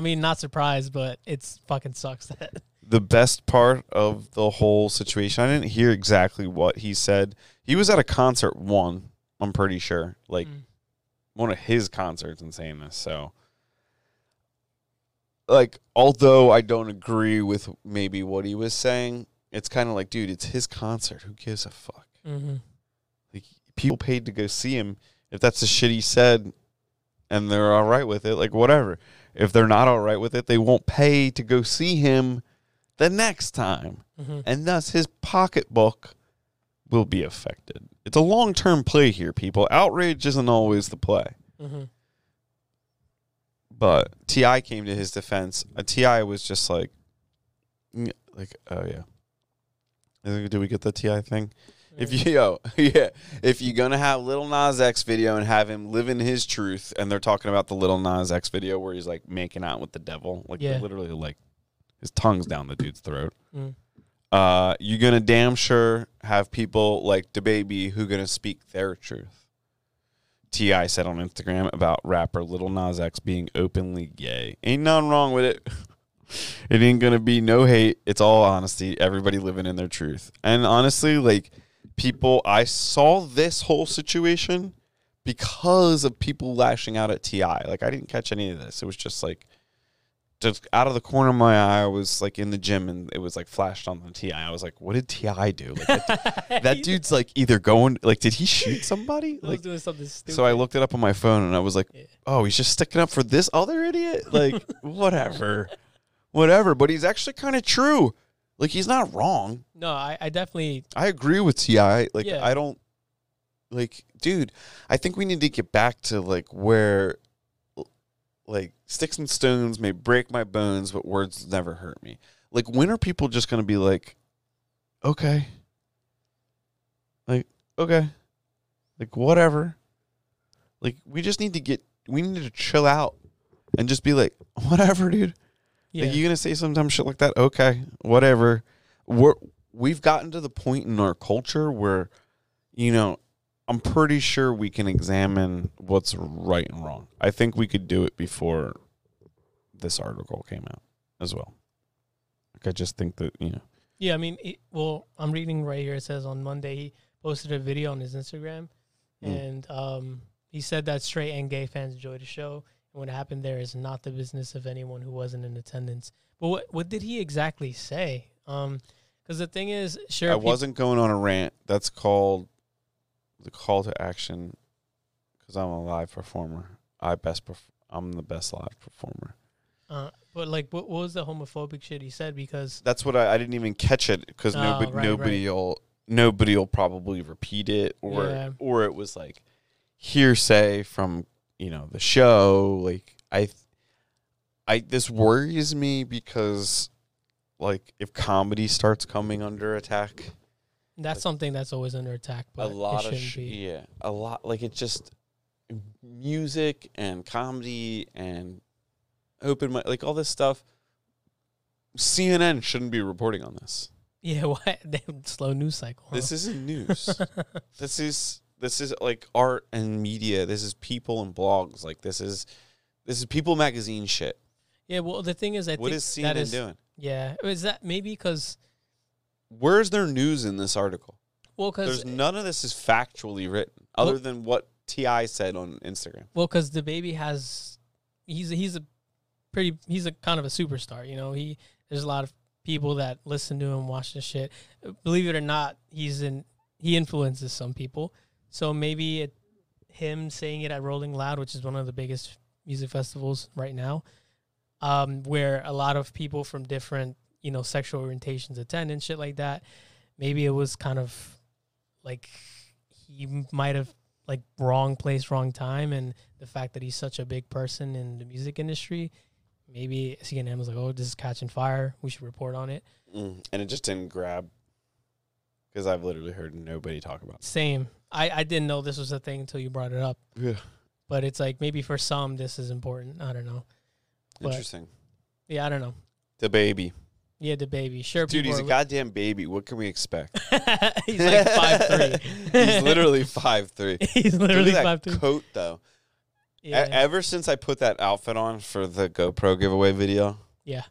I mean, not surprised, but it's fucking sucks that. The best part of the whole situation, I didn't hear exactly what he said. He was at a concert one, I'm pretty sure. Like Mm. one of his concerts and saying this. So, like, although I don't agree with maybe what he was saying, it's kind of like, dude, it's his concert. Who gives a fuck? Mm-hmm. Like, people paid to go see him. If that's the shit he said, and they're all right with it, like whatever. If they're not all right with it, they won't pay to go see him the next time, Mm-hmm. and thus his pocketbook will be affected. It's a long term play here, people. Outrage isn't always the play. Mm-hmm. But T.I. came to his defense. Uh, T.I. was just like, "Mm, like, oh yeah. Do we get the T.I. thing? If you yo, yeah, if you're gonna have Lil Nas X video and have him living his truth, and they're talking about the Lil Nas X video where he's like making out with the devil, like Yeah. literally like his tongue's down the dude's throat. Mm. Uh, you're gonna damn sure have people like DaBaby who gonna speak their truth. T.I. said on Instagram about rapper Lil Nas X being openly gay. Ain't nothing wrong with it. It ain't gonna be no hate. It's all honesty. Everybody living in their truth. And honestly, like people, I saw this whole situation because of people lashing out at Ti. Like I didn't catch any of this. It was just like just out of the corner of my eye, I was like in the gym and it was like flashed on the Ti. I was like, what did T.I. do? Like that, that dude's like either going like did he shoot somebody? Like doing something stupid. so I looked it up on my phone and I was like, Yeah. oh, he's just sticking up for this other idiot? Like, whatever. Whatever. But he's actually kind of true. Like, he's not wrong. No, I, I definitely. I agree with T.I. Like, Yeah. I don't, like, dude, I think we need to get back to, like, where, like, sticks and stones may break my bones, but words never hurt me. Like, when are people just going to be like, okay, like, okay, like, whatever. Like, we just need to get, we need to chill out and just be like, whatever, dude. Yeah. Like, you gonna say some dumb shit like that? Okay, whatever. We're we've gotten to the point in our culture where, you know, I'm pretty sure we can examine what's right and wrong. I think we could do it before this article came out as well. Like, I just think that you know. Yeah, I mean, it, well, I'm reading right here. It says on Monday he posted a video on his Instagram, Mm. and um, he said that straight and gay fans enjoy the show. And what happened there is not the business of anyone who wasn't in attendance. But what what did he exactly say? Um, because the thing is, sure, I peop- wasn't going on a rant. That's called the call to action. Because I'm a live performer. I best. Perf- I'm the best live performer. Uh, but like, what, what was the homophobic shit he said? Because That's what I, I didn't even catch it because Oh, nobody right, nobody will nobody will probably repeat it or Yeah. or it was like hearsay from you know the show. Like I I this worries me because like if comedy starts coming under attack, that's something that's always under attack. But a lot of sh- be. yeah, a lot like it just music and comedy and open mic like all this stuff. CNN shouldn't be reporting on this. Yeah, why damn slow news cycle? huh? This isn't news. this is this is like art and media. This is people and blogs. Like this is this is People magazine shit. yeah, well, the thing is, I What think is CNN is doing? yeah. Is that maybe because Where's their news in this article? well, because There's none of this is factually written, other Well- than what T.I. said on Instagram. well, because DaBaby has he's he's a pretty he's a kind of a superstar. You know, he there's a lot of people that listen to him, watch the shit. Believe it or not, he's in he influences some people. So maybe it, him saying it at Rolling Loud, which is one of the biggest music festivals right now, um, where a lot of people from different you know sexual orientations attend and shit like that. Maybe it was kind of like he might have like wrong place, wrong time, and the fact that he's such a big person in the music industry. Maybe CNN was like, "Oh, this is catching fire. We should report on it." Mm, and it just didn't grab because I've literally heard nobody talk about. Same. I I didn't know this was a thing until you brought it up. Yeah, But it's like maybe for some this is important. I don't know. But- interesting. Yeah, I don't know. DaBaby, Yeah, DaBaby. Sure, dude. He's a are- goddamn baby. What can we expect? he's like five three. he's literally five three. he's literally at five that three. coat though. E- ever since I put that outfit on for the GoPro giveaway video, yeah.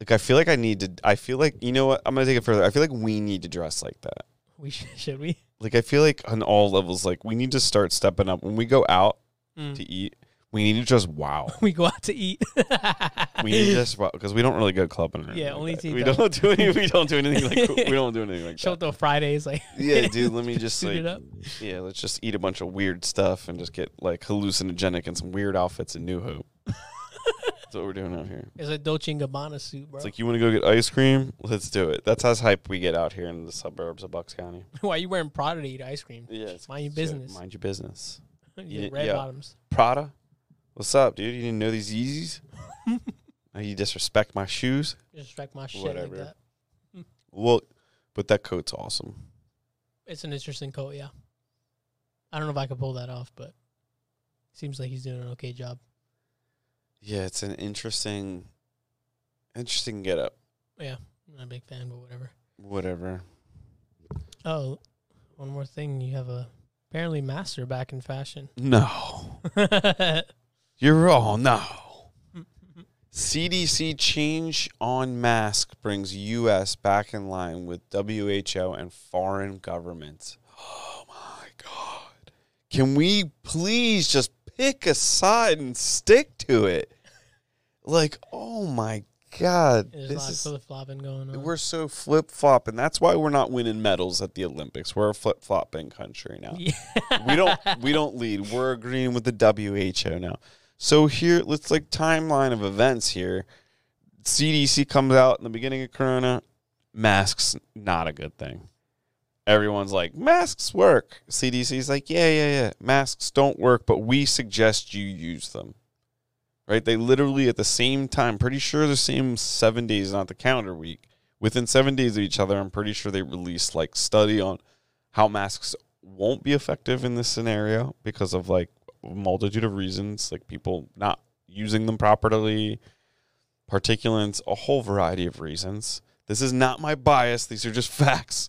like I feel like I need to. I feel like you know what? I'm gonna take it further. I feel like we need to dress like that. We should, should we? Like I feel like on all levels, like we need to start stepping up when we go out Mm. to eat. We need to just wow. We go out to eat. We need to just wow because we don't really go clubbing. Yeah, only like that. to eat we don't do any. We don't do anything like we don't do anything like Show that. up to Fridays like Yeah, dude. Let me just like it up. yeah, let's just eat a bunch of weird stuff and just get like hallucinogenic and some weird outfits in New Hope. That's what we're doing out here. It's a Dolce Gabbana suit, bro. It's like you want to go get ice cream? Let's do it. That's how hype we get out here in the suburbs of Bucks County. Why are you wearing Prada to eat ice cream? Yeah, it's Mind your business. Mind your business. You Yeah, red yeah. bottoms. Prada, what's up, dude? You didn't know these Yeezys? Now you disrespect my shoes? Disrespect my shit Whatever. like that. Well, but that coat's awesome. It's an interesting coat, yeah. I don't know if I could pull that off, but seems like he's doing an okay job. Yeah, it's an interesting, interesting get up. Yeah, I'm not a big fan, but whatever. Whatever. Oh, one more thing. You have a apparently master back in fashion. No, you're all no. CDC change on mask brings U.S. back in line with WHO and foreign governments. Oh my God. Can we please just pick a side and stick to it? Like, oh my God. There's a lot is, of flip flopping going on. we're so flip flopping. that's why we're not winning medals at the Olympics. We're a flip flopping country now yeah. we don't we don't lead. We're agreeing with the WHO now. So here, let's like timeline of events here. CDC comes out in the beginning of Corona. Masks not a good thing. Everyone's like masks work. CDC's like yeah yeah yeah masks don't work, but we suggest you use them. Right? They literally at the same time, pretty sure the same seven days, not the calendar week. Within seven days of each other, I'm pretty sure they released like study on how masks won't be effective in this scenario because of like a multitude of reasons, like people not using them properly, particulates, a whole variety of reasons. This is not my bias, these are just facts.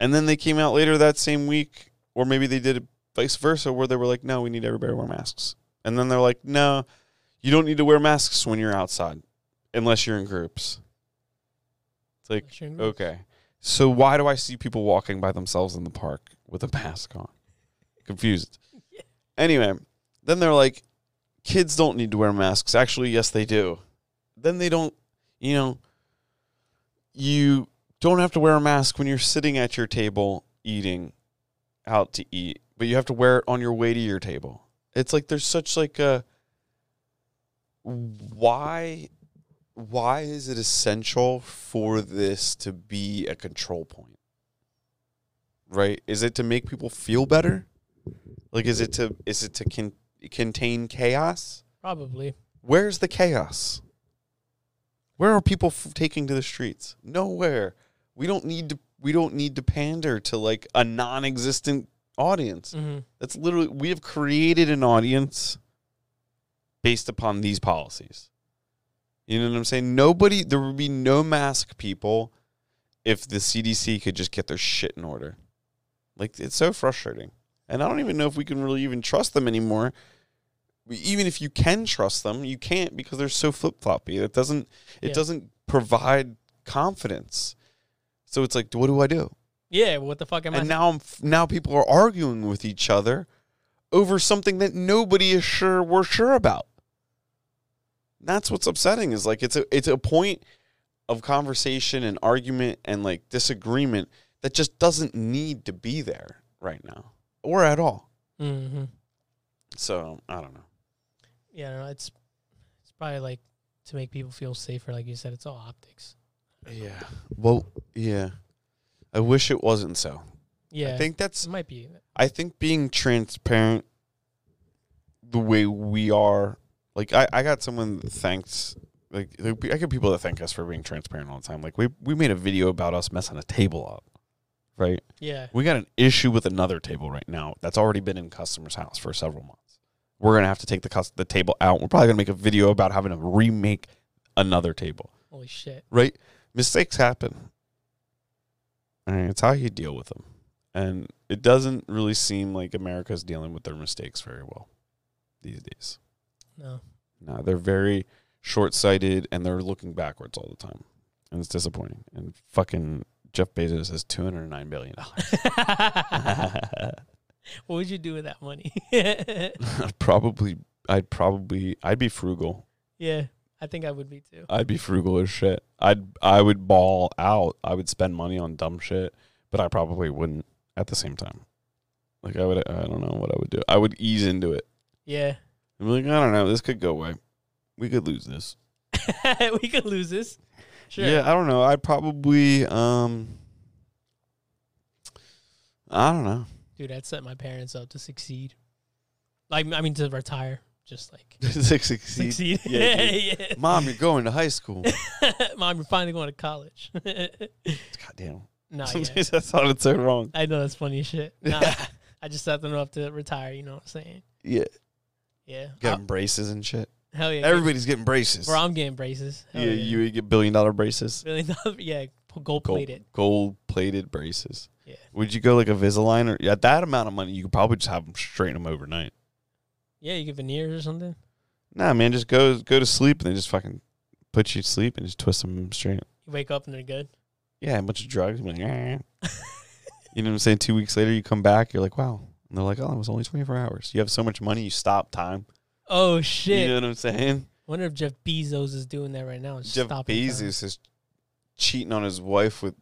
And then they came out later that same week, or maybe they did it vice versa, where they were like, no, we need everybody to wear masks. And then they're like, no, you don't need to wear masks when you're outside unless you're in groups. It's like, Okay. So why do I see people walking by themselves in the park with a mask on? Confused. Anyway, then they're like, kids don't need to wear masks. Actually, yes, they do. Then they don't, you know, you don't have to wear a mask when you're sitting at your table eating out to eat, but you have to wear it on your way to your table. It's like there's such like a why why is it essential for this to be a control point? Right? Is it to make people feel better? Like is it to is it to con- contain chaos? Probably. Where's the chaos? Where are people f- taking to the streets? Nowhere. We don't need to we don't need to pander to like a non-existent audience. hmm That's literally we have created an audience based upon these policies. You know what I'm saying? Nobody there would be no mask people if the CDC could just get their shit in order. Like it's so frustrating. And I don't even know if we can really even trust them anymore. Even if you can trust them, you can't because they're so flip-floppy. It doesn't it Yeah. doesn't provide confidence. So it's like, what do I do? Yeah. What the fuck am I? and now I'm f- now people are arguing with each other over something that nobody is sure we're sure about. That's what's upsetting is like it's a it's a point of conversation and argument and like disagreement that just doesn't need to be there right now or at all. Mm-hmm. So I don't know. Yeah. No, it's it's probably like to make people feel safer. Like you said, it's all optics. Yeah. Well, yeah. I wish it wasn't so. Yeah, I think that's it might be. I think being transparent the way we are, like I, I got someone that thanks like I get people that thank us for being transparent all the time. Like we we made a video about us messing a table up. Right? Yeah, We got an issue with another table right now that's already been in customer's house for several months. We're gonna have to take the cus- the table out. We're probably gonna make a video about having to remake another table. holy shit. Right? Mistakes happen. And it's how you deal with them. And it doesn't really seem like America's dealing with their mistakes very well these days. No, No, they're very short sighted and they're looking backwards all the time. And it's disappointing. And fucking Jeff Bezos has two hundred nine billion dollars. what would you do with that money? I'd probably I'd probably I'd be frugal. yeah, I think I would be too. I'd be frugal as shit. I'd I would ball out. I would spend money on dumb shit, but I probably wouldn't at the same time. Like I would I don't know what I would do. I would ease into it. Yeah, I'm like, I don't know, this could go away. We could lose this. we could lose this. Sure. Yeah, I don't know. I'd probably um I don't know. Dude, I'd set my parents up to succeed. Like, I mean, to retire. Just like Succeed. succeed. Yeah, Yeah. Mom, you're going to high school. Mom, you're finally going to college. Goddamn. nah, yeah. Sometimes that sounded so wrong. I know that's funny shit. Nah, I just set them up to retire. You know what I'm saying? Yeah. Yeah. Getting I- them braces and shit. hell yeah. Everybody's getting braces. Bro, I'm getting braces. Hell yeah, you would get billion dollar braces. Billion dollar, yeah, gold plated. Gold plated braces. Yeah. Would you go like a Visalign or at that amount of money? You could probably just have them straighten them overnight. Yeah, you get veneers or something. Nah, man, just go go to sleep and they just fucking put you to sleep and just twist them straight. You wake up and they're good. Yeah, a bunch of drugs. Like, "Eh." you know what I'm saying? Two weeks later, you come back, you're like, wow. And they're like, oh, it was only 24 hours. You have so much money, you stop time. Oh shit! You know what I'm saying? Wonder if Jeff Bezos is doing that right now. Jeff stopping time. Bezos is cheating on his wife with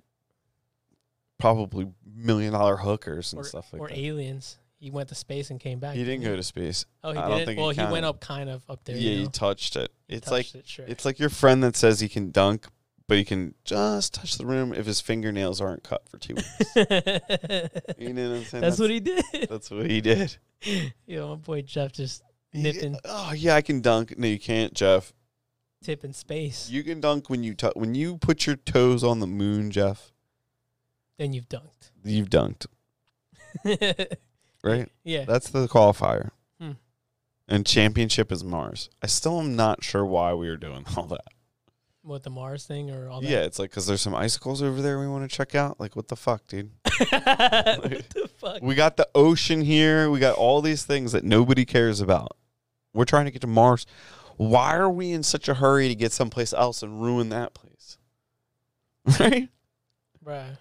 probably million dollar hookers and or, stuff like or that. Or aliens. He went to space and came back. He didn't go to space. Oh, he I did. think well, he went up kind of up there. yeah, you he touched it. He it's like it, sure. it's like your friend that says he can dunk, but he can just touch the rim if his fingernails aren't cut for two weeks. you know what I'm saying? That's what he did. That's what he did. Yo, my boy Jeff just Yeah, nipping oh yeah, I can dunk. No, you can't, Jeff. tip in space. You can dunk when you when you put your toes on the moon, Jeff. then you've dunked. You've dunked, right? yeah. That's the qualifier. Hmm. And championship is Mars. I still am not sure why we are doing all that. What the Mars thing or all that? Yeah, it's like because there's some icicles over there we want to check out. Like, what the fuck, dude? what the fuck? We got the ocean here. We got all these things that nobody cares about. We're trying to get to Mars. Why are we in such a hurry to get someplace else and ruin that place? Right? Right.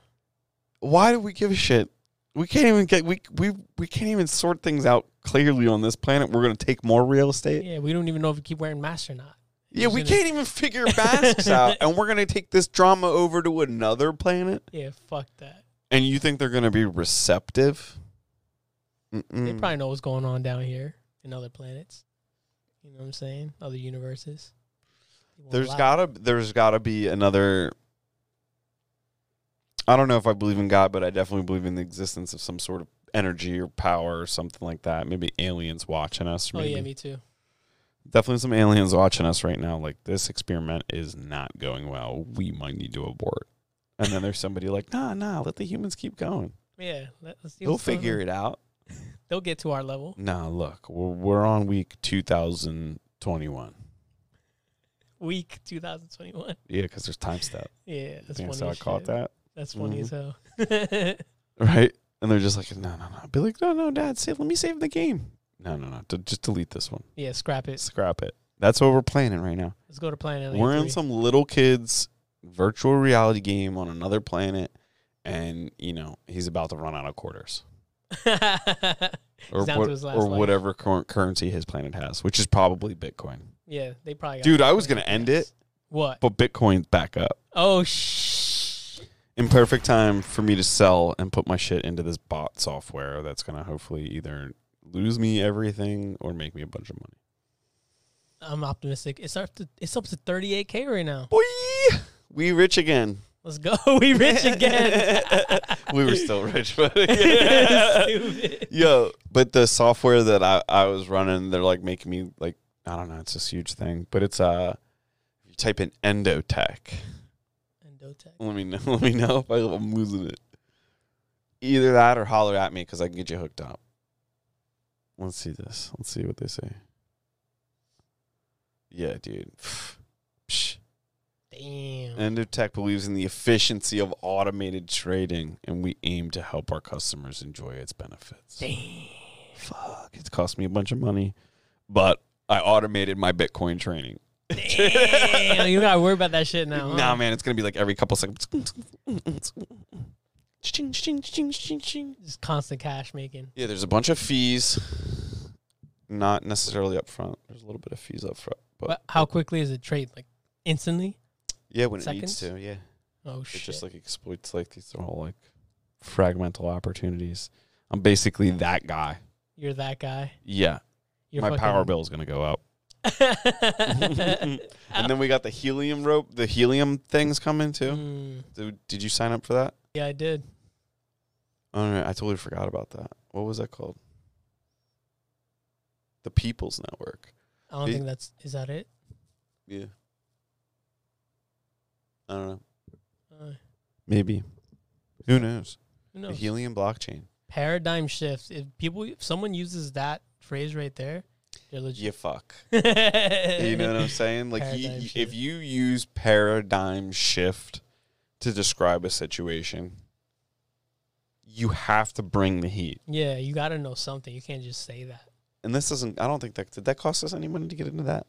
Why do we give a shit? We can't even get we we we can't even sort things out clearly on this planet. We're gonna take more real estate. Yeah, we don't even know if we keep wearing masks or not. Yeah, we can't even figure masks out, and we're gonna take this drama over to another planet. Yeah, fuck that. And you think they're gonna be receptive? They Mm-mm. probably know what's going on down here in other planets. You know what I'm saying? Other universes. They There's it. gotta there's gotta be another. I don't know if I believe in God, but I definitely believe in the existence of some sort of energy or power or something like that. Maybe aliens watching us. Or Oh maybe. yeah, me too. Definitely some aliens watching us right now. Like this experiment is not going well. We might need to abort. And then there's somebody like, nah, nah, let the humans keep going. Yeah, let, us see. They'll figure it out. They'll get to our level. Nah, look, we're, we're on week 2021. Week 2021. Yeah, because there's time step. Yeah, that's Think funny. so I caught that. That's funny as mm-hmm. hell. Right? And they're just like, no, no, no. Be like, no, no, Dad, save, let me save the game. No, no, no. D- just delete this one. yeah, scrap it. Scrap it. That's what we're planning right now. Let's go to Planet Alien. We're in 3. some little kid's virtual reality game on another planet, and you know he's about to run out of quarters, or down what- to his last or whatever cur- currency his planet has, which is probably Bitcoin. yeah, they probably. Dude, I was gonna end it, What? but Bitcoin's back up Oh shh. in perfect time for me to sell and put my shit into this bot software that's gonna hopefully either lose me everything or make me a bunch of money. I'm optimistic. It's up to it's up to 38k right now. Boy, we rich again. Let's go. we rich again. we were still rich, but yo, but the software that I, I was running, they're like making me like I don't know, it's this huge thing, but it's uh, if you type in Endotech, Endotech. let me know, let me know if I'm losing it. Either that or holler at me because I can get you hooked up. Let's see this. Let's see what they say. Yeah, dude. Damn. Endotech believes in the efficiency of automated trading, and we aim to help our customers enjoy its benefits. Damn. Fuck, it's cost me a bunch of money, but I automated my Bitcoin training. Damn. you gotta worry about that shit now. huh? Nah, man, it's gonna be like every couple seconds. Ching, ching, ching, ching, ching. Just constant cash making. Yeah, there's a bunch of fees, not necessarily up front. There's a little bit of fees up front, but, But how quickly is it trade? Like instantly? yeah, when it needs to, yeah, Oh it shit. just like exploits like these whole like fragmental opportunities. I'm basically that guy. You're that guy. Yeah, You're my power bill is gonna go up. and then we got the helium rope, the helium things coming too. Mm, Did, did you sign up for that? yeah, I did. Oh no, I totally forgot about that. What was that called? The People's Network. I don't think that's is that it? Yeah. I don't know. Uh, Maybe. Who knows? who The knows? helium blockchain. Paradigm shift. If people, if someone uses that phrase right there, they're legit. You fuck. You know what I'm saying? Like, you, Paradigm you- shift. if you use paradigm shift to describe a situation, you have to bring the heat. Yeah, you got to know something. You can't just say that. And this doesn't. I don't think that did that cost us any money to get into that.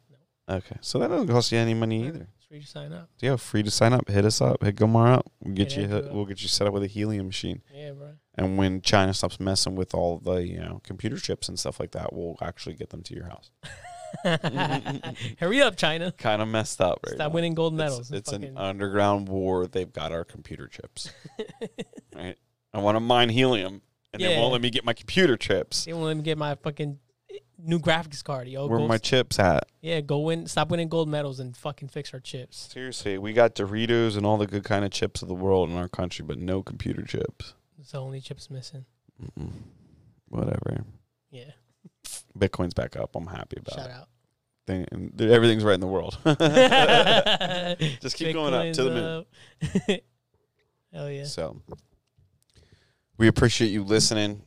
Okay, so that doesn't cost you any money either. It's free to sign up. Yeah, free to sign up. Hit us up. Hit Gomar up. We'll get Hit you. Up. We'll get you set up with a helium machine. Yeah, bro. And when China stops messing with all the you know computer chips and stuff like that, we'll actually get them to your house. Hurry up, China. Kind of messed up right Stop now. winning gold It's, medals. and it's an underground war. They've got our computer chips. right. I want to mine helium, and they Yeah. won't let me get my computer chips. they won't let me get my fucking eh, new graphics card. Yo, Where go, are my chips at? yeah, go win. Stop winning gold medals and fucking fix our chips. Seriously, we got Doritos and all the good kind of chips of the world in our country, but no computer chips. It's the only chips missing. Mm-mm. Whatever. Yeah. Bitcoin's back up. I'm happy about it. Shout it. out. Thing, and everything's right in the world. Just keep going up to the moon. moon. Hell yeah. So we appreciate you listening.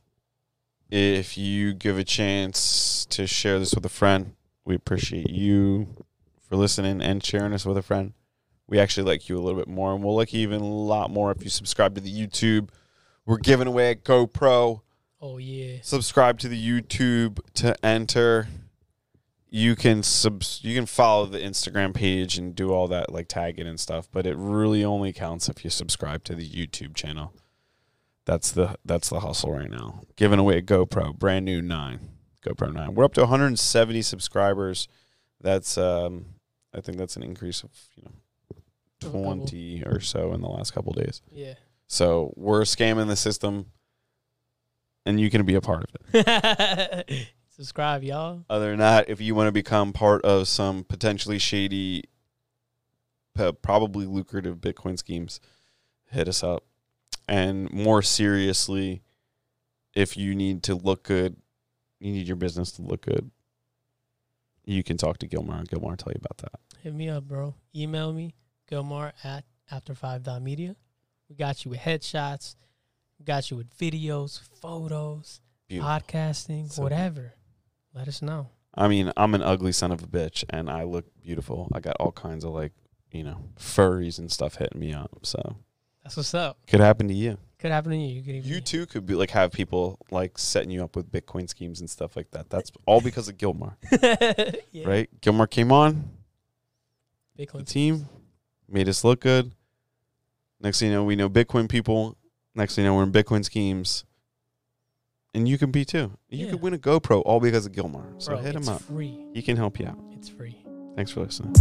If you give a chance to share this with a friend, we appreciate you for listening and sharing this with a friend. We actually like you a little bit more, and we'll like you even a lot more if you subscribe to the YouTube. We're giving away a GoPro. Oh yeah. Subscribe to the YouTube to enter. You can subs you can follow the Instagram page and do all that like tagging and stuff, but it really only counts if you subscribe to the YouTube channel. That's the that's the hustle right now. Giving away a GoPro, brand new nine, GoPro nine. We're up to 170 subscribers. That's um, I think that's an increase of you know Of a couple. 20 or so in the last couple days. Yeah. So we're scamming the system, and you can be a part of it. Subscribe, y'all. Other than that, if you want to become part of some potentially shady, probably lucrative Bitcoin schemes, hit us up. And more seriously, if you need to look good, you need your business to look good, you can talk to Gilmar, and Gilmar will tell you about that. Hit me up, bro. Email me, Gilmar at after five dot media We got you with headshots. We got you with videos, photos, Beautiful. podcasting, So- whatever. Let us know. I mean, I'm an ugly son of a bitch, and I look beautiful. I got all kinds of like, you know, furries and stuff hitting me up. So That's what's up. could happen to you. Could happen to you. You could even You too could be like have people like setting you up with Bitcoin schemes and stuff like that. That's all because of Gilmar, yeah. right? Gilmar came on the Bitcoin. team, made us look good. Next thing you know, we know Bitcoin people. Next thing you know, we're in Bitcoin schemes, and you can be too. You Yeah. could win a GoPro all because of Gilmar. So Bro, hit him it's up. free. He can help you out. It's free. Thanks for listening.